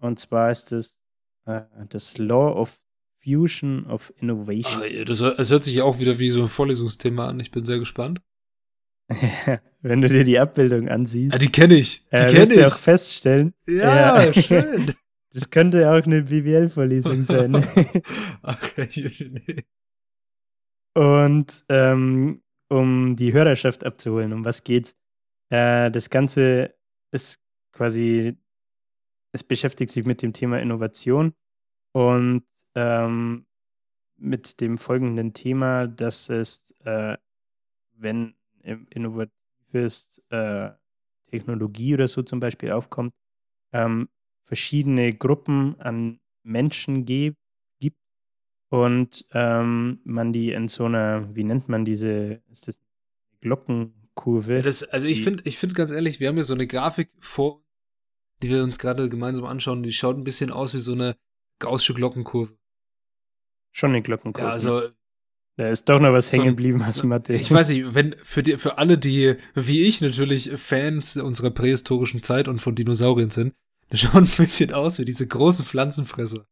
Und zwar ist es äh, das Law of Fusion of Innovation. Ah, das, das hört sich ja auch wieder wie so ein Vorlesungsthema an. Ich bin sehr gespannt. <laughs> Wenn du dir die Abbildung ansiehst. Ah, die kenne ich. Die äh, kenne ich. auch feststellen. Ja, ja. schön. <laughs> Das könnte auch eine BWL-Vorlesung sein. <laughs> <laughs> okay. Und ähm, um die Hörerschaft abzuholen, um was geht's? Äh, das Ganze ist quasi es beschäftigt sich mit dem Thema Innovation und ähm, mit dem folgenden Thema, dass es, äh, wenn innovatives äh, Technologie oder so zum Beispiel aufkommt, ähm, verschiedene Gruppen an Menschen gibt und ähm, man die in so einer, wie nennt man diese, ist das Glockenkurve? Das, also ich finde, ich finde ganz ehrlich, wir haben hier so eine Grafik vor die wir uns gerade gemeinsam anschauen, die schaut ein bisschen aus wie so eine gaußsche Glockenkurve. Schon eine Glockenkurve. Ja, also. Da ist doch noch was hängen geblieben aus Mathe. Ich weiß nicht, wenn für die, für alle, die wie ich natürlich Fans unserer prähistorischen Zeit und von Dinosauriern sind, schaut ein bisschen aus wie diese großen Pflanzenfresser.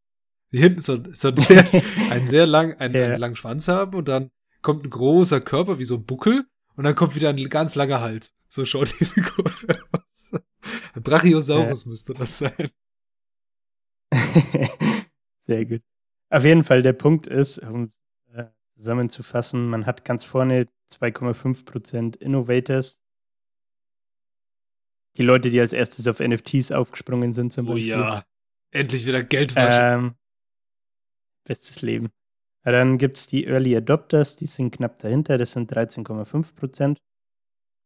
Die hinten so, so ein sehr, <laughs> einen sehr lang, einen, ja. einen langen Schwanz haben und dann kommt ein großer Körper wie so ein Buckel und dann kommt wieder ein ganz langer Hals. So schaut <laughs> diese Kurve aus. Brachiosaurus ja. müsste das sein. <laughs> Sehr gut. Auf jeden Fall, der Punkt ist, um äh, zusammenzufassen, man hat ganz vorne 2,5% Innovators. Die Leute, die als erstes auf NFTs aufgesprungen sind, zum oh Beispiel. Oh ja, endlich wieder Geld waschen. Ähm, bestes Leben. Dann gibt es die Early Adopters, die sind knapp dahinter, das sind 13,5%.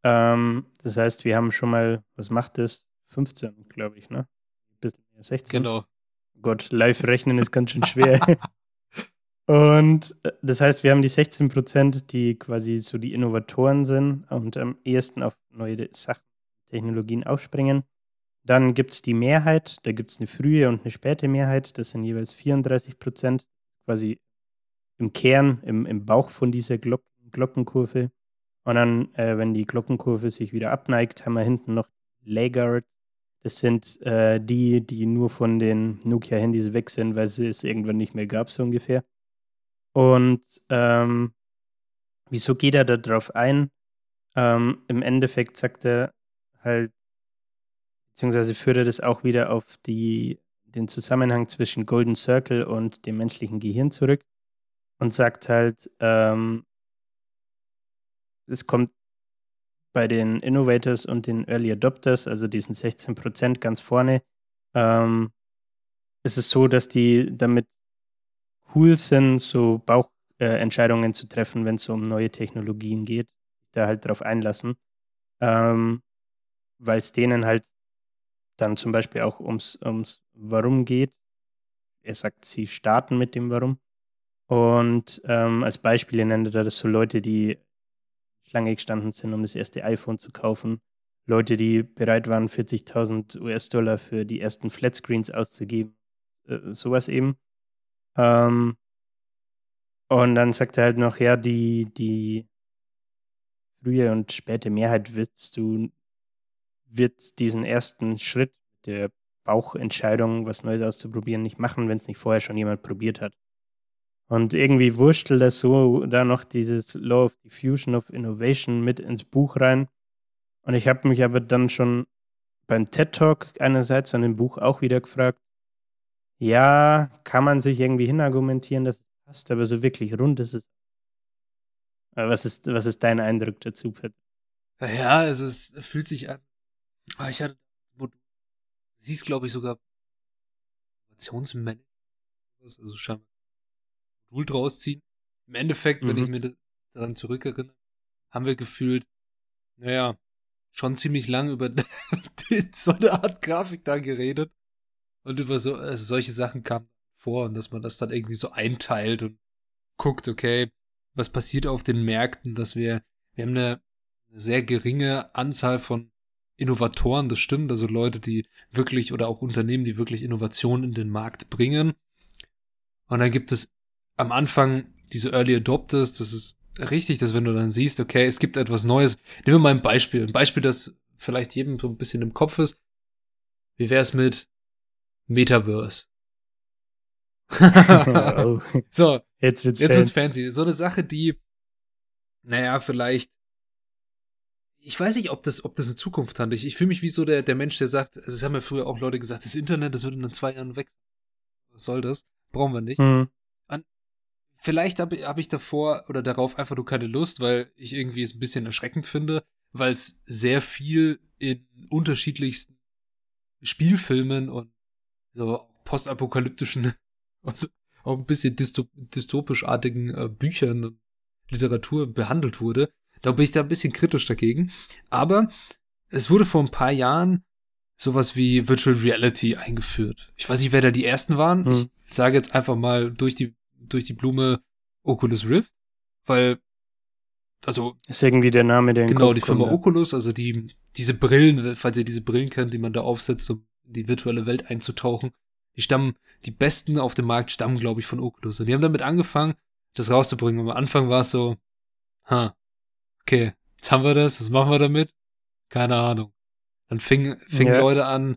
Ähm, das heißt, wir haben schon mal, was macht das? 15, glaube ich, ne? Ein bisschen mehr, 16. Genau. Gott, live rechnen ist ganz schön <laughs> schwer. und äh, das heißt, wir haben die 16 Prozent, die quasi so die Innovatoren sind und am ehesten auf neue Sachen, Technologien aufspringen. Dann gibt es die Mehrheit, da gibt es eine frühe und eine späte Mehrheit, das sind jeweils 34 Prozent, quasi im Kern, im, im Bauch von dieser Glock Glockenkurve. Und dann, äh, wenn die Glockenkurve sich wieder abneigt, haben wir hinten noch Laggards. Das sind äh, die, die nur von den Nokia-Handys weg sind, weil sie es irgendwann nicht mehr gab, so ungefähr. Und ähm, wieso geht er da drauf ein? Ähm, Im Endeffekt sagt er halt, beziehungsweise führt er das auch wieder auf die, den Zusammenhang zwischen Golden Circle und dem menschlichen Gehirn zurück und sagt halt, ähm, es kommt bei den Innovators und den Early Adopters, also diesen 16 Prozent ganz vorne, ähm, ist es so, dass die damit cool sind, so Bauchentscheidungen äh, zu treffen, wenn es um neue Technologien geht, da halt drauf einlassen, ähm, weil es denen halt dann zum Beispiel auch ums, ums Warum geht. Er sagt, sie starten mit dem Warum. Und ähm, als Beispiele nennt er das so Leute, die Schlange gestanden sind, um das erste iPhone zu kaufen. Leute, die bereit waren, 40.000 US-Dollar für die ersten Flatscreens auszugeben. Äh, sowas eben. Ähm, und dann sagt er halt noch, ja, die, die frühe und späte Mehrheit wirst du, wird diesen ersten Schritt der Bauchentscheidung, was Neues auszuprobieren, nicht machen, wenn es nicht vorher schon jemand probiert hat. Und irgendwie wurstelt das so da noch dieses Law of Diffusion of Innovation mit ins Buch rein. Und ich habe mich aber dann schon beim TED Talk einerseits an dem Buch auch wieder gefragt, ja, kann man sich irgendwie hinargumentieren, dass es passt, aber so wirklich rund ist es. Was ist, was ist dein Eindruck dazu, Pat? Ja, also es fühlt sich an. Ah, ich hatte, hieß glaube ich sogar Innovationsmanagement, also scheinbar Modul draus ziehen. Im Endeffekt, mhm. wenn ich mhm. mir daran zurückerinnere, haben wir gefühlt, naja, schon ziemlich lang über <laughs> so eine Art Grafik da geredet. Und über so, also solche Sachen kamen vor und dass man das dann irgendwie so einteilt und guckt, okay, was passiert auf den Märkten, dass wir, wir haben eine sehr geringe Anzahl von Innovatoren, das stimmt, also Leute, die wirklich oder auch Unternehmen, die wirklich Innovationen in den Markt bringen. Und dann gibt es am Anfang diese Early Adopters, das ist richtig, dass wenn du dann siehst, okay, es gibt etwas Neues. Nehmen wir mal ein Beispiel. Ein Beispiel, das vielleicht jedem so ein bisschen im Kopf ist. Wie wär's mit Metaverse? <laughs> oh. So, jetzt wird's, jetzt wird's fancy. So eine Sache, die, naja, vielleicht, ich weiß nicht, ob das, ob das eine Zukunft hat. Ich, ich fühle mich wie so der, der Mensch, der sagt, also es haben ja früher auch Leute gesagt, das Internet, das würde in zwei Jahren weg. Was soll das? Brauchen wir nicht. Mhm vielleicht habe hab ich davor oder darauf einfach nur keine Lust, weil ich irgendwie es ein bisschen erschreckend finde, weil es sehr viel in unterschiedlichsten Spielfilmen und so postapokalyptischen <laughs> und auch ein bisschen dystopischartigen äh, Büchern und Literatur behandelt wurde. Da bin ich da ein bisschen kritisch dagegen. Aber es wurde vor ein paar Jahren sowas wie Virtual Reality eingeführt. Ich weiß nicht, wer da die ersten waren. Hm. Ich sage jetzt einfach mal durch die durch die Blume Oculus Rift, weil also ist irgendwie der Name der genau die Firma kommt, Oculus, also die diese Brillen, falls ihr diese Brillen kennt, die man da aufsetzt, um in die virtuelle Welt einzutauchen, die stammen die besten auf dem Markt stammen glaube ich von Oculus und die haben damit angefangen, das rauszubringen. Und am Anfang war es so, ha, okay, jetzt haben wir das, was machen wir damit? Keine Ahnung. Dann fingen fingen ja. Leute an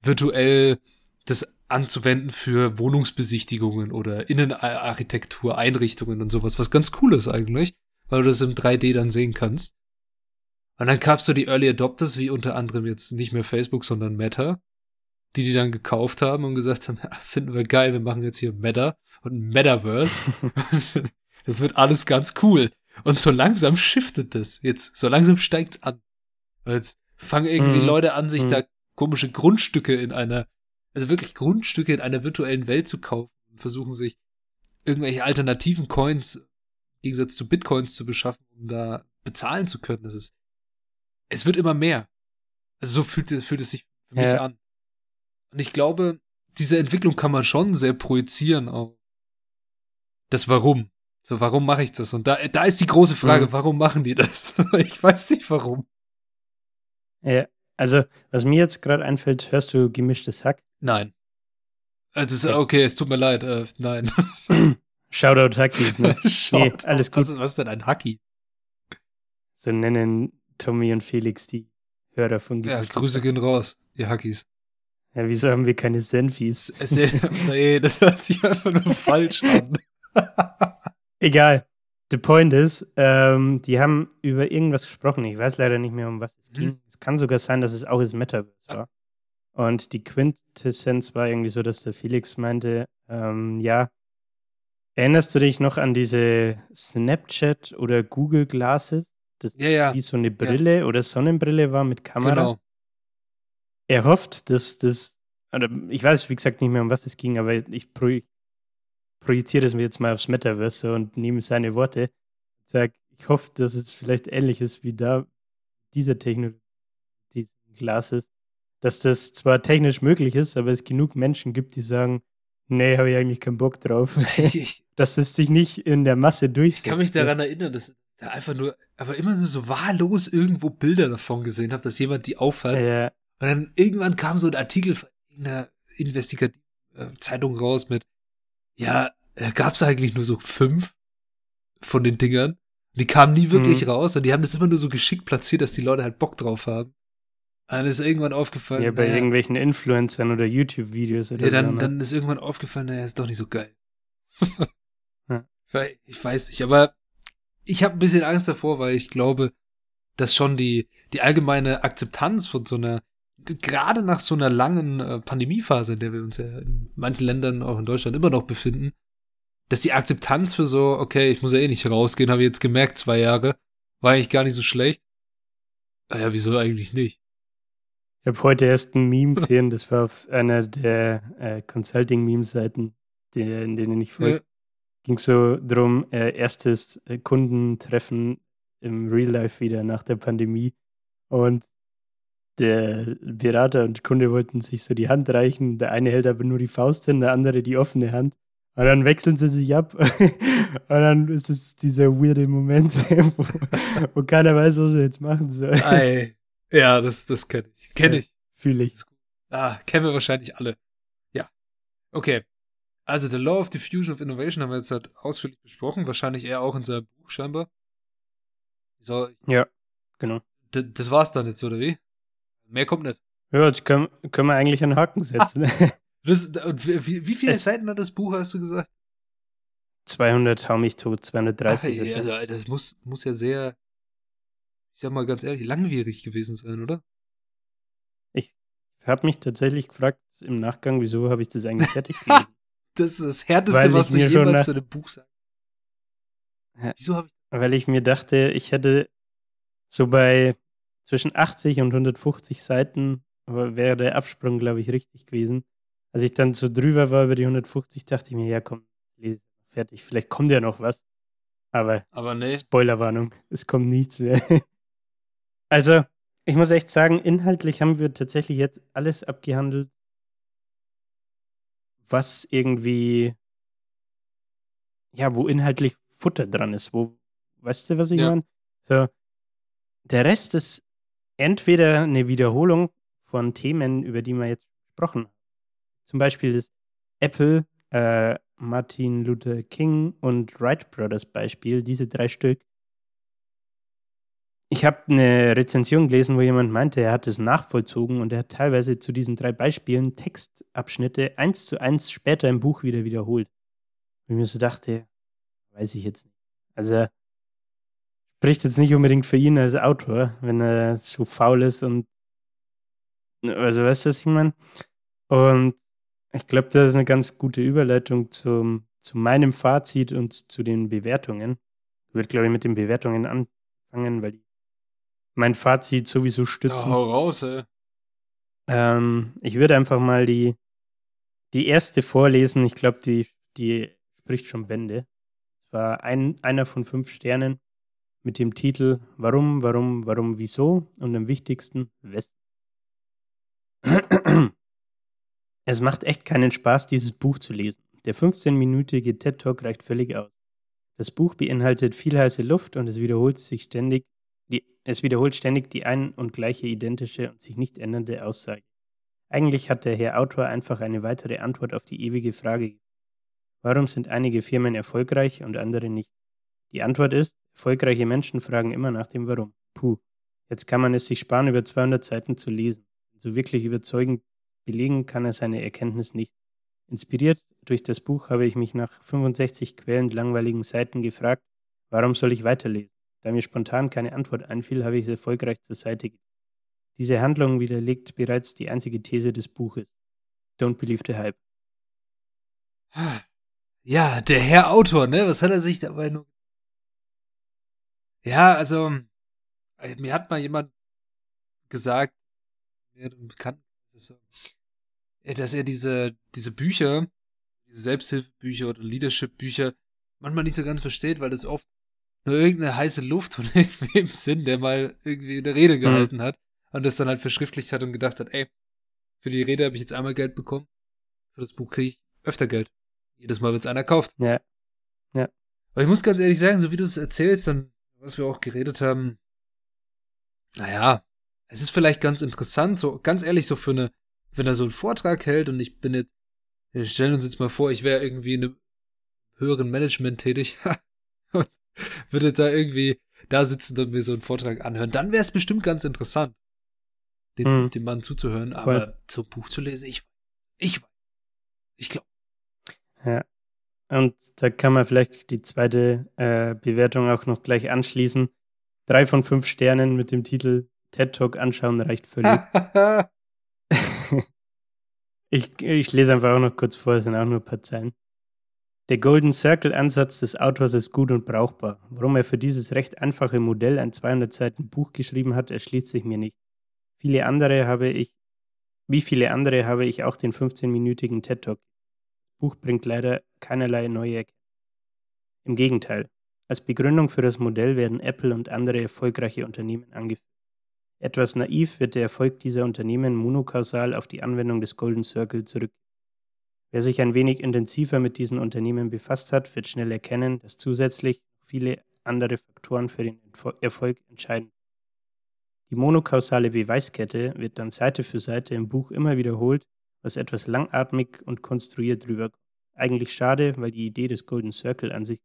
virtuell das anzuwenden für Wohnungsbesichtigungen oder Innenarchitektur, Einrichtungen und sowas, was ganz cool ist eigentlich, weil du das im 3D dann sehen kannst. Und dann gab's so die Early Adopters, wie unter anderem jetzt nicht mehr Facebook, sondern Meta, die die dann gekauft haben und gesagt haben, <laughs> finden wir geil, wir machen jetzt hier Meta und Metaverse. <laughs> <laughs> das wird alles ganz cool. Und so langsam shiftet das jetzt, so langsam steigt's an. Jetzt fangen irgendwie mhm. Leute an, sich mhm. da komische Grundstücke in einer also wirklich Grundstücke in einer virtuellen Welt zu kaufen und versuchen sich irgendwelche alternativen Coins im Gegensatz zu Bitcoins zu beschaffen, um da bezahlen zu können. Das ist es wird immer mehr. Also so fühlt, fühlt es sich für mich Ja. an. Und ich glaube, diese Entwicklung kann man schon sehr projizieren auf das Warum. So, warum mache ich das? Und da, da ist die große Frage, Mhm. warum machen die das? <laughs> ich weiß nicht warum. Ja, also, was mir jetzt gerade einfällt, hörst du gemischtes Hack? Nein. Das ist, Okay. okay, es tut mir leid. Äh, nein. <clears throat> Shoutout Hackies, <laughs> ne? Schaut, alles Was gut. ist, was ist denn ein Hacky? So nennen Tommy und Felix die Hörer von Ja, Grüße gehen raus, ihr Hackies. Ja, wieso haben wir keine Senfis? <laughs> Nee, das hört sich einfach nur falsch an. Egal. The point is, ähm, die haben über irgendwas gesprochen. Ich weiß leider nicht mehr, um was es ging. Mhm. Es kann sogar sein, dass es auch das Metaverse war. Und die Quintessenz war irgendwie so, dass der Felix meinte, ähm, ja, erinnerst du dich noch an diese Snapchat oder Google Glasses? Das Ja, ja, wie so eine Brille oder Sonnenbrille war mit Kamera. genau. Er hofft, dass das, oder ich weiß, wie gesagt, nicht mehr, um was es ging, aber ich projiziere es mir jetzt mal aufs Metaverse und nehme seine Worte. Ich sage, ich hoffe, dass es vielleicht ähnlich ist wie da, diese Technologie, dieses Glas ist, dass das zwar technisch möglich ist, aber es genug Menschen gibt, die sagen, nee, habe ich eigentlich keinen Bock drauf. <laughs> <laughs> Dass es sich nicht in der Masse durchsetzt. ich kann mich daran erinnern, dass da einfach nur, aber immer so, so wahllos irgendwo Bilder davon gesehen habe, dass jemand die aufhat. Ja, Und dann irgendwann kam so ein Artikel von einer Investigativ-Zeitung raus mit, ja, gab es eigentlich nur so fünf von den Dingern. Die kamen nie wirklich Mhm. raus und die haben das immer nur so geschickt platziert, dass die Leute halt Bock drauf haben. Dann ist irgendwann aufgefallen, ja, bei naja, irgendwelchen Influencern oder YouTube-Videos oder ja, dann, so. ne? dann ist irgendwann aufgefallen, naja, ist doch nicht so geil. <laughs> Ja. Ich weiß nicht, aber ich habe ein bisschen Angst davor, weil ich glaube, dass schon die, die allgemeine Akzeptanz von so einer, gerade nach so einer langen äh, Pandemiephase, in der wir uns ja in manchen Ländern, auch in Deutschland, immer noch befinden, dass die Akzeptanz für so, okay, ich muss ja eh nicht rausgehen, habe ich jetzt gemerkt, zwei Jahre, war eigentlich gar nicht so schlecht. Naja, wieso eigentlich nicht? Ich habe heute erst ein Meme <laughs> gesehen, das war auf einer der äh, Consulting-Meme-Seiten, der- in denen ich folge. Ja. Ging so drum, äh, erstes äh, Kundentreffen im Real Life wieder nach der Pandemie. Und der Berater und Kunde wollten sich so die Hand reichen. Der eine hält aber nur die Faust hin, der andere die offene Hand. Und dann wechseln sie sich ab. <laughs> und dann ist es dieser weirde Moment, wo, <laughs> wo keiner weiß, was er jetzt machen soll. Ei. Ja, das, das kenne ich. Kenne Ja. ich. Fühle ich. Ah, kennen wir wahrscheinlich alle. Ja. Okay. Also, The Law of Diffusion of Innovation haben wir jetzt halt ausführlich besprochen. Wahrscheinlich eher auch in seinem Buch scheinbar. So, Ja, genau. das war's dann jetzt, oder wie? Mehr kommt nicht. Ja, jetzt können, können wir eigentlich einen Haken setzen. <laughs> Das, wie, wie viele Es- Seiten hat das Buch, hast du gesagt? 200 hau mich tot, 230. Ach, ey, also, das muss, muss ja sehr, ich sag mal ganz ehrlich, langwierig gewesen sein, oder? ich habe mich tatsächlich gefragt im Nachgang, wieso habe ich das eigentlich fertig gelesen? <laughs> Das ist das Härteste, Weil was du jemals zu einem Buch sagst. Ja. Wieso habe ich Weil ich mir dachte, ich hätte so bei zwischen 80 und 150 Seiten wäre der Absprung, glaube ich, richtig gewesen. Als ich dann so drüber war über die 150, dachte ich mir, ja komm, fertig. Vielleicht kommt ja noch was. Aber Aber nee. Spoilerwarnung, es kommt nichts mehr. <laughs> Also, ich muss echt sagen, inhaltlich haben wir tatsächlich jetzt alles abgehandelt, was irgendwie, ja, wo inhaltlich Futter dran ist. Wo, weißt du, was ich Ja. meine? So, der Rest ist entweder eine Wiederholung von Themen, über die wir jetzt gesprochen haben. Zum Beispiel das Apple, äh, Martin Luther King und Wright Brothers Beispiel, diese drei Stück. Ich habe eine Rezension gelesen, wo jemand meinte, er hat es nachvollzogen und er hat teilweise zu diesen drei Beispielen Textabschnitte eins zu eins später im Buch wieder wiederholt. Und ich mir so dachte, weiß ich jetzt nicht. Also spricht jetzt nicht unbedingt für ihn als Autor, wenn er so faul ist und also weißt du, was ich meine? Und ich glaube, das ist eine ganz gute Überleitung zum, zu meinem Fazit und zu den Bewertungen. Ich würde, glaube ich, mit den Bewertungen anfangen, weil die mein Fazit sowieso Ja, stützen. hau raus, ey. Ähm, ich würde einfach mal die, die erste vorlesen. Ich glaube, die, die spricht schon Bände. Es war ein, einer von fünf Sternen mit dem Titel Warum, Warum, Warum, Wieso und am wichtigsten Westen. <clears throat> <clears throat> Es macht echt keinen Spaß, dieses Buch zu lesen. Der 15-minütige TED Talk reicht völlig aus. Das Buch beinhaltet viel heiße Luft und es wiederholt sich ständig, die, es wiederholt ständig die ein und gleiche identische und sich nicht ändernde Aussage. Eigentlich hat der Herr Autor einfach eine weitere Antwort auf die ewige Frage. Warum sind einige Firmen erfolgreich und andere nicht? Die Antwort ist, erfolgreiche Menschen fragen immer nach dem Warum. Puh, jetzt kann man es sich sparen, über 200 Seiten zu lesen. So wirklich überzeugend belegen kann er seine Erkenntnis nicht. Inspiriert durch das Buch habe ich mich nach 65 quälend langweiligen Seiten gefragt, warum soll ich weiterlesen? Da mir spontan keine Antwort einfiel, habe ich es erfolgreich zur Seite gelegt. Diese Handlung widerlegt bereits die einzige These des Buches. Don't believe the hype. Ja, der Herr Autor, ne? Was hat er sich dabei nur. Ja, also, mir hat mal jemand gesagt, mir bekannt, dass er diese, diese Bücher, diese Selbsthilfebücher oder Leadership-Bücher manchmal nicht so ganz versteht, weil das oft nur irgendeine heiße Luft von <laughs> irgendwem sind, der mal irgendwie eine Rede mhm. gehalten mhm. hat und das dann halt verschriftlicht hat und gedacht hat, ey, für die Rede habe ich jetzt einmal Geld bekommen, für das Buch kriege ich öfter Geld. Jedes Mal, wenn es einer kauft. Ja. Ja. Aber ich muss ganz ehrlich sagen, so wie du es erzählst, dann, was wir auch geredet haben, naja, es ist vielleicht ganz interessant, so ganz ehrlich, so für eine, wenn er so einen Vortrag hält und ich bin jetzt, wir stellen uns jetzt mal vor, ich wäre irgendwie in einem höheren Management tätig <laughs> und würde da irgendwie da sitzen und mir so einen Vortrag anhören, dann wäre es bestimmt ganz interessant, den, mhm. dem Mann zuzuhören, aber cool. so Buch zu lesen, ich, ich, ich glaube. Ja. Und da kann man vielleicht die zweite äh, Bewertung auch noch gleich anschließen. Drei von fünf Sternen mit dem Titel TED Talk anschauen reicht völlig. <laughs> ich, ich lese einfach auch noch kurz vor, es sind auch nur ein paar Zeilen. Der Golden Circle Ansatz des Autors ist gut und brauchbar. Warum er für dieses recht einfache Modell ein 200 Seiten Buch geschrieben hat, erschließt sich mir nicht. Viele andere habe ich, wie viele andere habe ich auch den 15-minütigen TED Talk. Das Buch bringt leider keinerlei neue. Im Gegenteil. Als Begründung für das Modell werden Apple und andere erfolgreiche Unternehmen angeführt. Etwas naiv wird der Erfolg dieser Unternehmen monokausal auf die Anwendung des Golden Circle zurück. Wer sich ein wenig intensiver mit diesen Unternehmen befasst hat, wird schnell erkennen, dass zusätzlich viele andere Faktoren für den Erfolg entscheiden. Die monokausale Beweiskette wird dann Seite für Seite im Buch immer wiederholt, was etwas langatmig und konstruiert rüberkommt. Eigentlich schade, weil die Idee des Golden Circle an sich.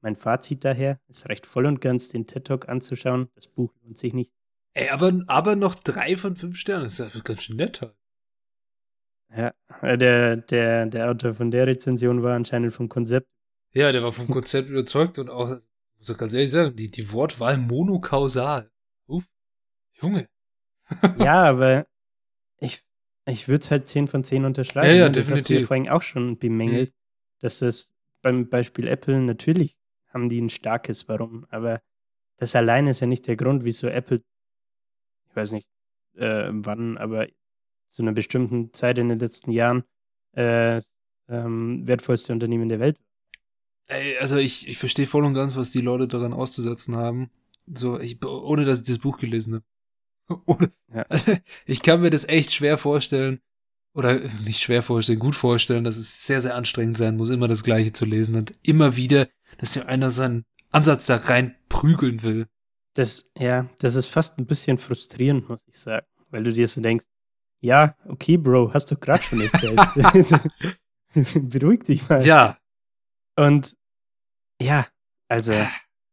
Mein Fazit daher, es reicht voll und ganz, den TED Talk anzuschauen, das Buch lohnt sich nicht. Ey, aber, aber noch drei von fünf Sternen, das ist ganz schön nett halt. Ja, äh, der, der, der Autor von der Rezension war anscheinend vom Konzept. Ja, der war vom Konzept <laughs> überzeugt und auch, muss ich ganz ehrlich sagen, die, die Wortwahl monokausal. Uff, Junge. <laughs> ja, aber ich, ich würde es halt 10 von 10 unterschreiben. Ja, ja, das definitiv. hast du vorhin auch schon bemängelt, mhm. dass es beim Beispiel Apple natürlich haben die ein starkes Warum, aber das alleine ist ja nicht der Grund, wieso Apple ich weiß nicht äh, wann, aber zu einer bestimmten Zeit in den letzten Jahren äh, ähm, wertvollste Unternehmen der Welt. Ey, also ich, ich verstehe voll und ganz, was die Leute daran auszusetzen haben. So, ich, ohne dass ich das Buch gelesen habe. <laughs> Ja. <laughs> Ich kann mir das echt schwer vorstellen. Oder nicht schwer vorstellen, gut vorstellen, dass es sehr, sehr anstrengend sein muss, immer das Gleiche zu lesen und immer wieder, dass ja einer seinen Ansatz da rein prügeln will. Das, ja, das ist fast ein bisschen frustrierend, muss ich sagen, weil du dir so denkst, ja, okay, Bro, hast du gerade schon erzählt. <laughs> Beruhig dich mal. Ja. Und ja, also,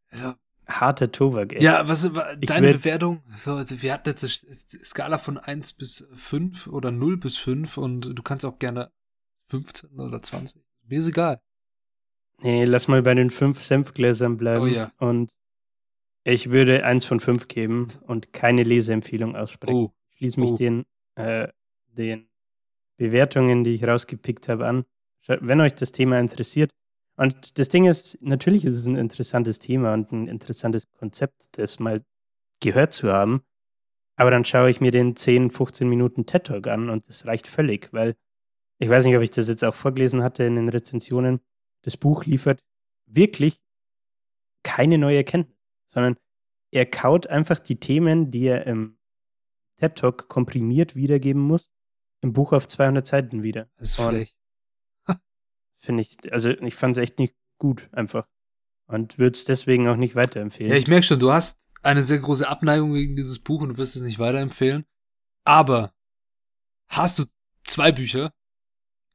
also harter Tobak. Ey. Ja, was deine will, Bewertung? So, also wir hatten jetzt eine Skala von 1 bis 5 oder 0 bis 5 und du kannst auch gerne 15 oder 20. Mir ist egal. Nee, lass mal bei den 5 Senfgläsern bleiben. Oh ja. Und ich würde eins von fünf geben und keine Leseempfehlung aussprechen. Oh. Ich schließe mich oh. den, äh, den Bewertungen, die ich rausgepickt habe, an. Wenn euch das Thema interessiert. Und das Ding ist, natürlich ist es ein interessantes Thema und ein interessantes Konzept, das mal gehört zu haben. Aber dann schaue ich mir den 10, 15 Minuten TED Talk an und das reicht völlig, weil ich weiß nicht, ob ich das jetzt auch vorgelesen hatte in den Rezensionen. Das Buch liefert wirklich keine neue Erkenntnis sondern er kaut einfach die Themen, die er im TED Talk komprimiert wiedergeben muss, im Buch auf 200 Seiten wieder. Das ist frech. <laughs> Finde ich, also ich fand es echt nicht gut, einfach. Und würde es deswegen auch nicht weiterempfehlen. Ja, ich merke schon, du hast eine sehr große Abneigung gegen dieses Buch und du wirst es nicht weiterempfehlen. Aber hast du zwei Bücher,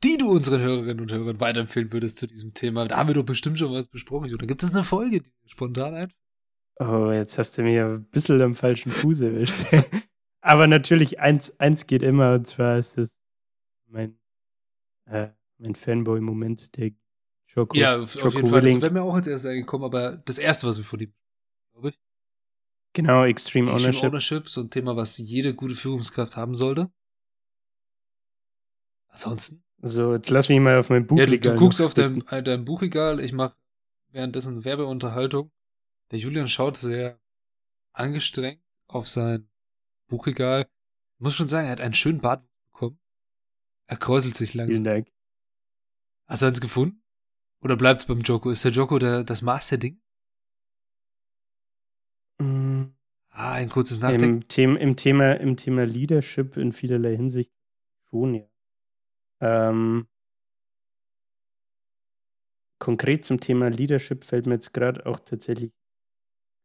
die du unseren Hörerinnen und Hörern weiterempfehlen würdest zu diesem Thema? Da haben wir doch bestimmt schon was besprochen. Oder gibt es eine Folge, die spontan ein? Oh, jetzt hast du mir ein bisschen am falschen Fuß erwischt. <laughs> Aber natürlich, eins, eins geht immer, und zwar ist das mein, äh, mein Fanboy-Moment, der Joko. Ja, auf, Joko jeden Fall. Das wäre mir auch als erstes eingekommen, aber das erste, was wir von ihm, glaube ich. Genau, Extreme, Extreme Ownership. Ownership, so ein Thema, was jede gute Führungskraft haben sollte. Ansonsten. So, jetzt lass mich mal auf mein Buchregal. Ja, du, du guckst auf dein, äh, dein Buchregal, ich mache währenddessen Werbeunterhaltung. Der Julian schaut sehr angestrengt auf sein Buchregal. Ich muss schon sagen, er hat einen schönen Bart bekommen. Er kräuselt sich langsam. Vielen Dank. Hast du eins gefunden? Oder bleibt's beim Joko? Ist der Joko der, das Maß der Dinge? Mm. Ah, ein kurzes Nachdenken. Im, Thema, im, Thema, Im Thema Leadership in vielerlei Hinsicht schon, ja. Ähm, konkret zum Thema Leadership fällt mir jetzt gerade auch tatsächlich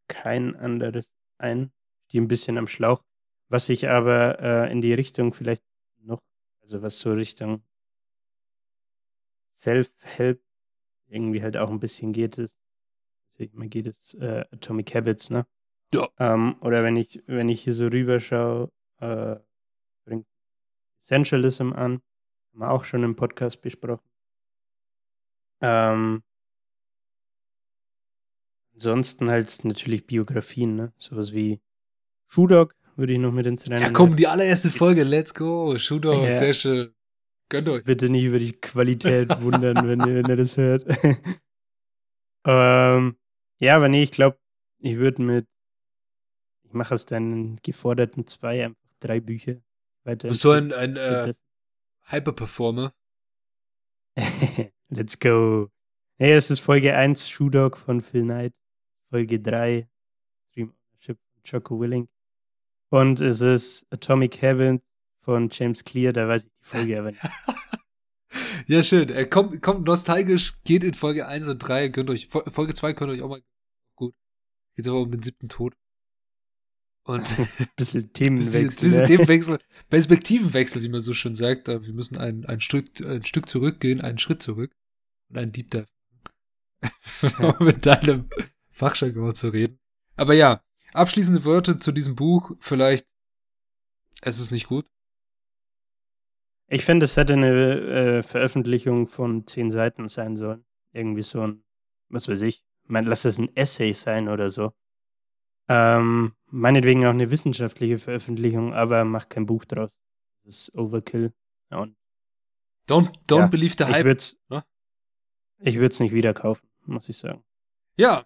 kein anderes ein. Die ein bisschen am Schlauch. Was ich aber äh, in die Richtung vielleicht noch, also was so Richtung Self-Help irgendwie halt auch ein bisschen geht, ist, man geht es äh, Atomic Habits, ne? Ja. Ähm, oder wenn ich, wenn ich hier so rüberschaue, äh, bringt Essentialism an, haben wir auch schon im Podcast besprochen. Ähm, ansonsten halt natürlich Biografien, ne? Sowas wie Shoe Dog würde ich noch mit ins Rennen. Ja, komm, die allererste Folge, let's go. Shoe Dog, ja. sehr schön. Gönnt euch. Bitte nicht über die Qualität <laughs> wundern, wenn, ihr, wenn ihr das hört. <laughs> ähm, ja, aber nee, ich glaube, ich würde mit, ich mache aus deinen geforderten zwei einfach drei Bücher weiter. Du bist so ein, ein äh, Hyperperformer. <laughs> Let's go. Nee, das ist Folge 1, Shoe Dog von Phil Knight. Folge 3, Stream Ownership von Choco Willing. Und es ist Atomic Heaven von James Clear, da weiß ich die Folge aber nicht. <laughs> ja, schön. Er kommt, kommt nostalgisch, geht in Folge 1 und 3, könnt euch, Folge 2 könnt ihr euch auch mal, gut. Geht aber um den siebten Tod. Und <laughs> bisschen Themenwechsel. Bisschen, bisschen ne? <laughs> Themenwechsel, Perspektivenwechsel, wie man so schön sagt. Wir müssen ein, ein, Stück, ein Stück zurückgehen, einen Schritt zurück und einen Deep Dive. mit deinem Fachjargon zu reden. Aber ja, abschließende Worte zu diesem Buch. Vielleicht, es ist nicht gut. Ich finde, es hätte eine äh, Veröffentlichung von zehn Seiten sein sollen. Irgendwie so ein, was weiß ich, man, lass es ein Essay sein oder so. Ähm, meinetwegen auch eine wissenschaftliche Veröffentlichung, aber mach kein Buch draus. Das ist Overkill. Und don't don't ja, believe the hype. Ich würde es nicht wieder kaufen, muss ich sagen. Ja,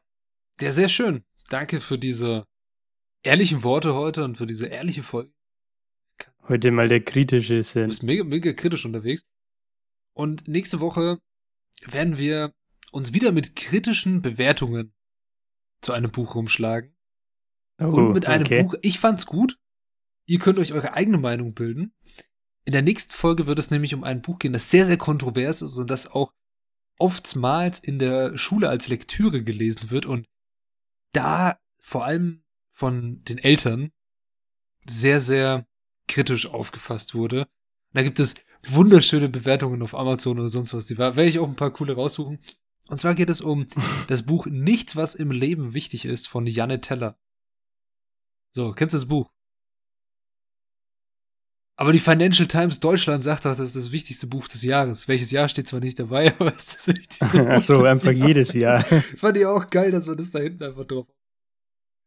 der sehr schön. Danke für diese ehrlichen Worte heute und für diese ehrliche Folge. Heute mal der kritische Sinn. Du bist mega, mega kritisch unterwegs. Und nächste Woche werden wir uns wieder mit kritischen Bewertungen zu einem Buch rumschlagen. Oh, und mit einem okay. Buch, ich fand's gut. Ihr könnt euch eure eigene Meinung bilden. In der nächsten Folge wird es nämlich um ein Buch gehen, das sehr, sehr kontrovers ist und das auch oftmals in der Schule als Lektüre gelesen wird und da vor allem von den Eltern sehr, sehr kritisch aufgefasst wurde. da gibt es wunderschöne Bewertungen auf Amazon oder sonst was. Die werde ich auch ein paar coole raussuchen. Und zwar geht es um <laughs> das Buch Nichts, was im Leben wichtig ist von Janne Teller. So, kennst du das Buch? Aber die Financial Times Deutschland sagt doch, das ist das wichtigste Buch des Jahres. Welches Jahr steht zwar nicht dabei, <laughs> aber es ist das wichtigste <laughs> Buch Ach so, einfach Jahres. jedes Jahr. Fand ich auch geil, dass man das da hinten einfach drauf.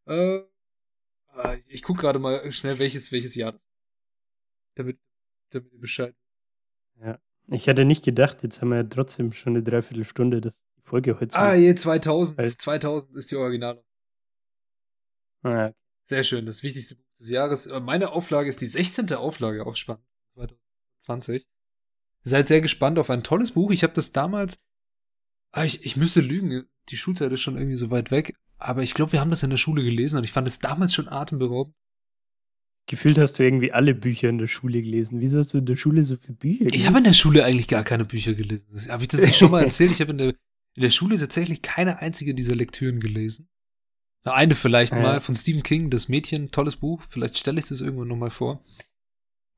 Äh, ich guck gerade mal schnell, welches, welches Jahr damit, damit ihr Bescheid. Ja. Ich hätte nicht gedacht, jetzt haben wir ja trotzdem schon eine Dreiviertelstunde, dass die Folge heute. Ah, je 2000. Weil 2000 ist die Originale. Ah, ja. Sehr schön, das wichtigste Buch des Jahres. Äh, meine Auflage ist die 16. Auflage, auch spannend. 2020. Seid sehr gespannt auf ein tolles Buch. Ich habe das damals. Ah, ich, ich müsste lügen. Die Schulzeit ist schon irgendwie so weit weg. aber ich glaube, wir haben das in der Schule gelesen und ich fand es damals schon atemberaubend. Gefühlt hast du irgendwie alle Bücher in der Schule gelesen. Wieso hast du in der Schule so viele Bücher gelesen? Ich habe in der Schule eigentlich gar keine Bücher gelesen. Habe ich das nicht schon mal <laughs> erzählt? Ich habe in der, in der Schule tatsächlich keine einzige dieser Lektüren gelesen. Eine vielleicht ja. mal von Stephen King, Das Mädchen, tolles Buch. Vielleicht stelle ich das irgendwann nochmal vor.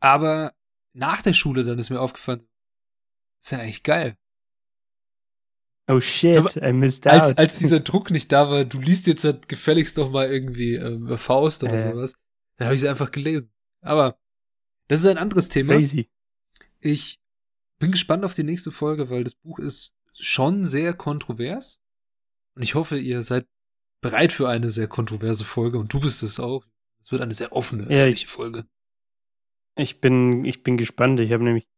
Aber nach der Schule dann ist mir aufgefallen, ist ja eigentlich geil. Oh shit, so, I missed out. Als, als dieser <laughs> Druck nicht da war, du liest jetzt halt gefälligst doch mal irgendwie ähm, Faust oder äh. sowas, dann habe ich sie einfach gelesen. Aber das ist ein anderes Thema. Crazy. Ich bin gespannt auf die nächste Folge, weil das Buch ist schon sehr kontrovers. Und ich hoffe, ihr seid bereit für eine sehr kontroverse Folge und du bist es auch. Es wird eine sehr offene, ja, ehrliche ich, Folge. Ich bin, ich bin gespannt. Ich habe nämlich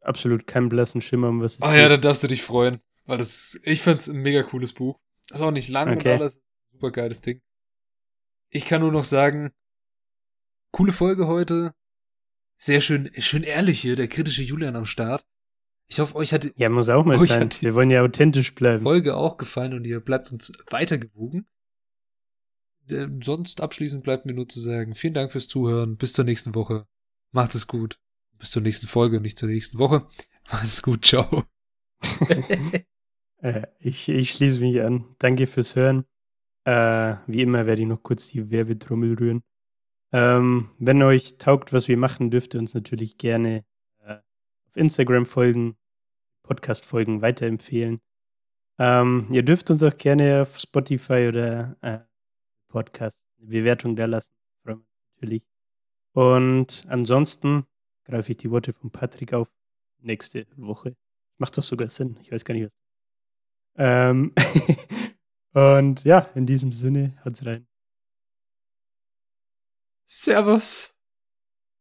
absolut keinen blassen Schimmer, um was es Ah geht. ja, dann darfst du dich freuen. Weil das, ich find's ein mega cooles Buch. Ist auch nicht lang okay. und alles. Super geiles Ding. Ich kann nur noch sagen, coole Folge heute. Sehr schön, schön ehrlich hier, der kritische Julian am Start. Ich hoffe, euch hat, ja, muss auch mal sein. Wir wollen ja authentisch bleiben. Folge auch gefallen und ihr bleibt uns weitergewogen. Sonst abschließend bleibt mir nur zu sagen, vielen Dank fürs Zuhören. Bis zur nächsten Woche. Macht es gut. Bis zur nächsten Folge, nicht zur nächsten Woche. <laughs> Macht es gut. Ciao. <laughs> Äh, ich, ich schließe mich an. Danke fürs Hören. Äh, wie immer werde ich noch kurz die Werbetrommel rühren. Ähm, wenn euch taugt, was wir machen, dürft ihr uns natürlich gerne äh, auf Instagram folgen, Podcast-Folgen weiterempfehlen. Ähm, ihr dürft uns auch gerne auf Spotify oder äh, Podcast eine Bewertung da lassen. Natürlich. Und ansonsten greife ich die Worte von Patrick auf nächste Woche. Macht doch sogar Sinn. Ich weiß gar nicht, was ähm <laughs> und ja, in diesem Sinne, hat's rein. Servus.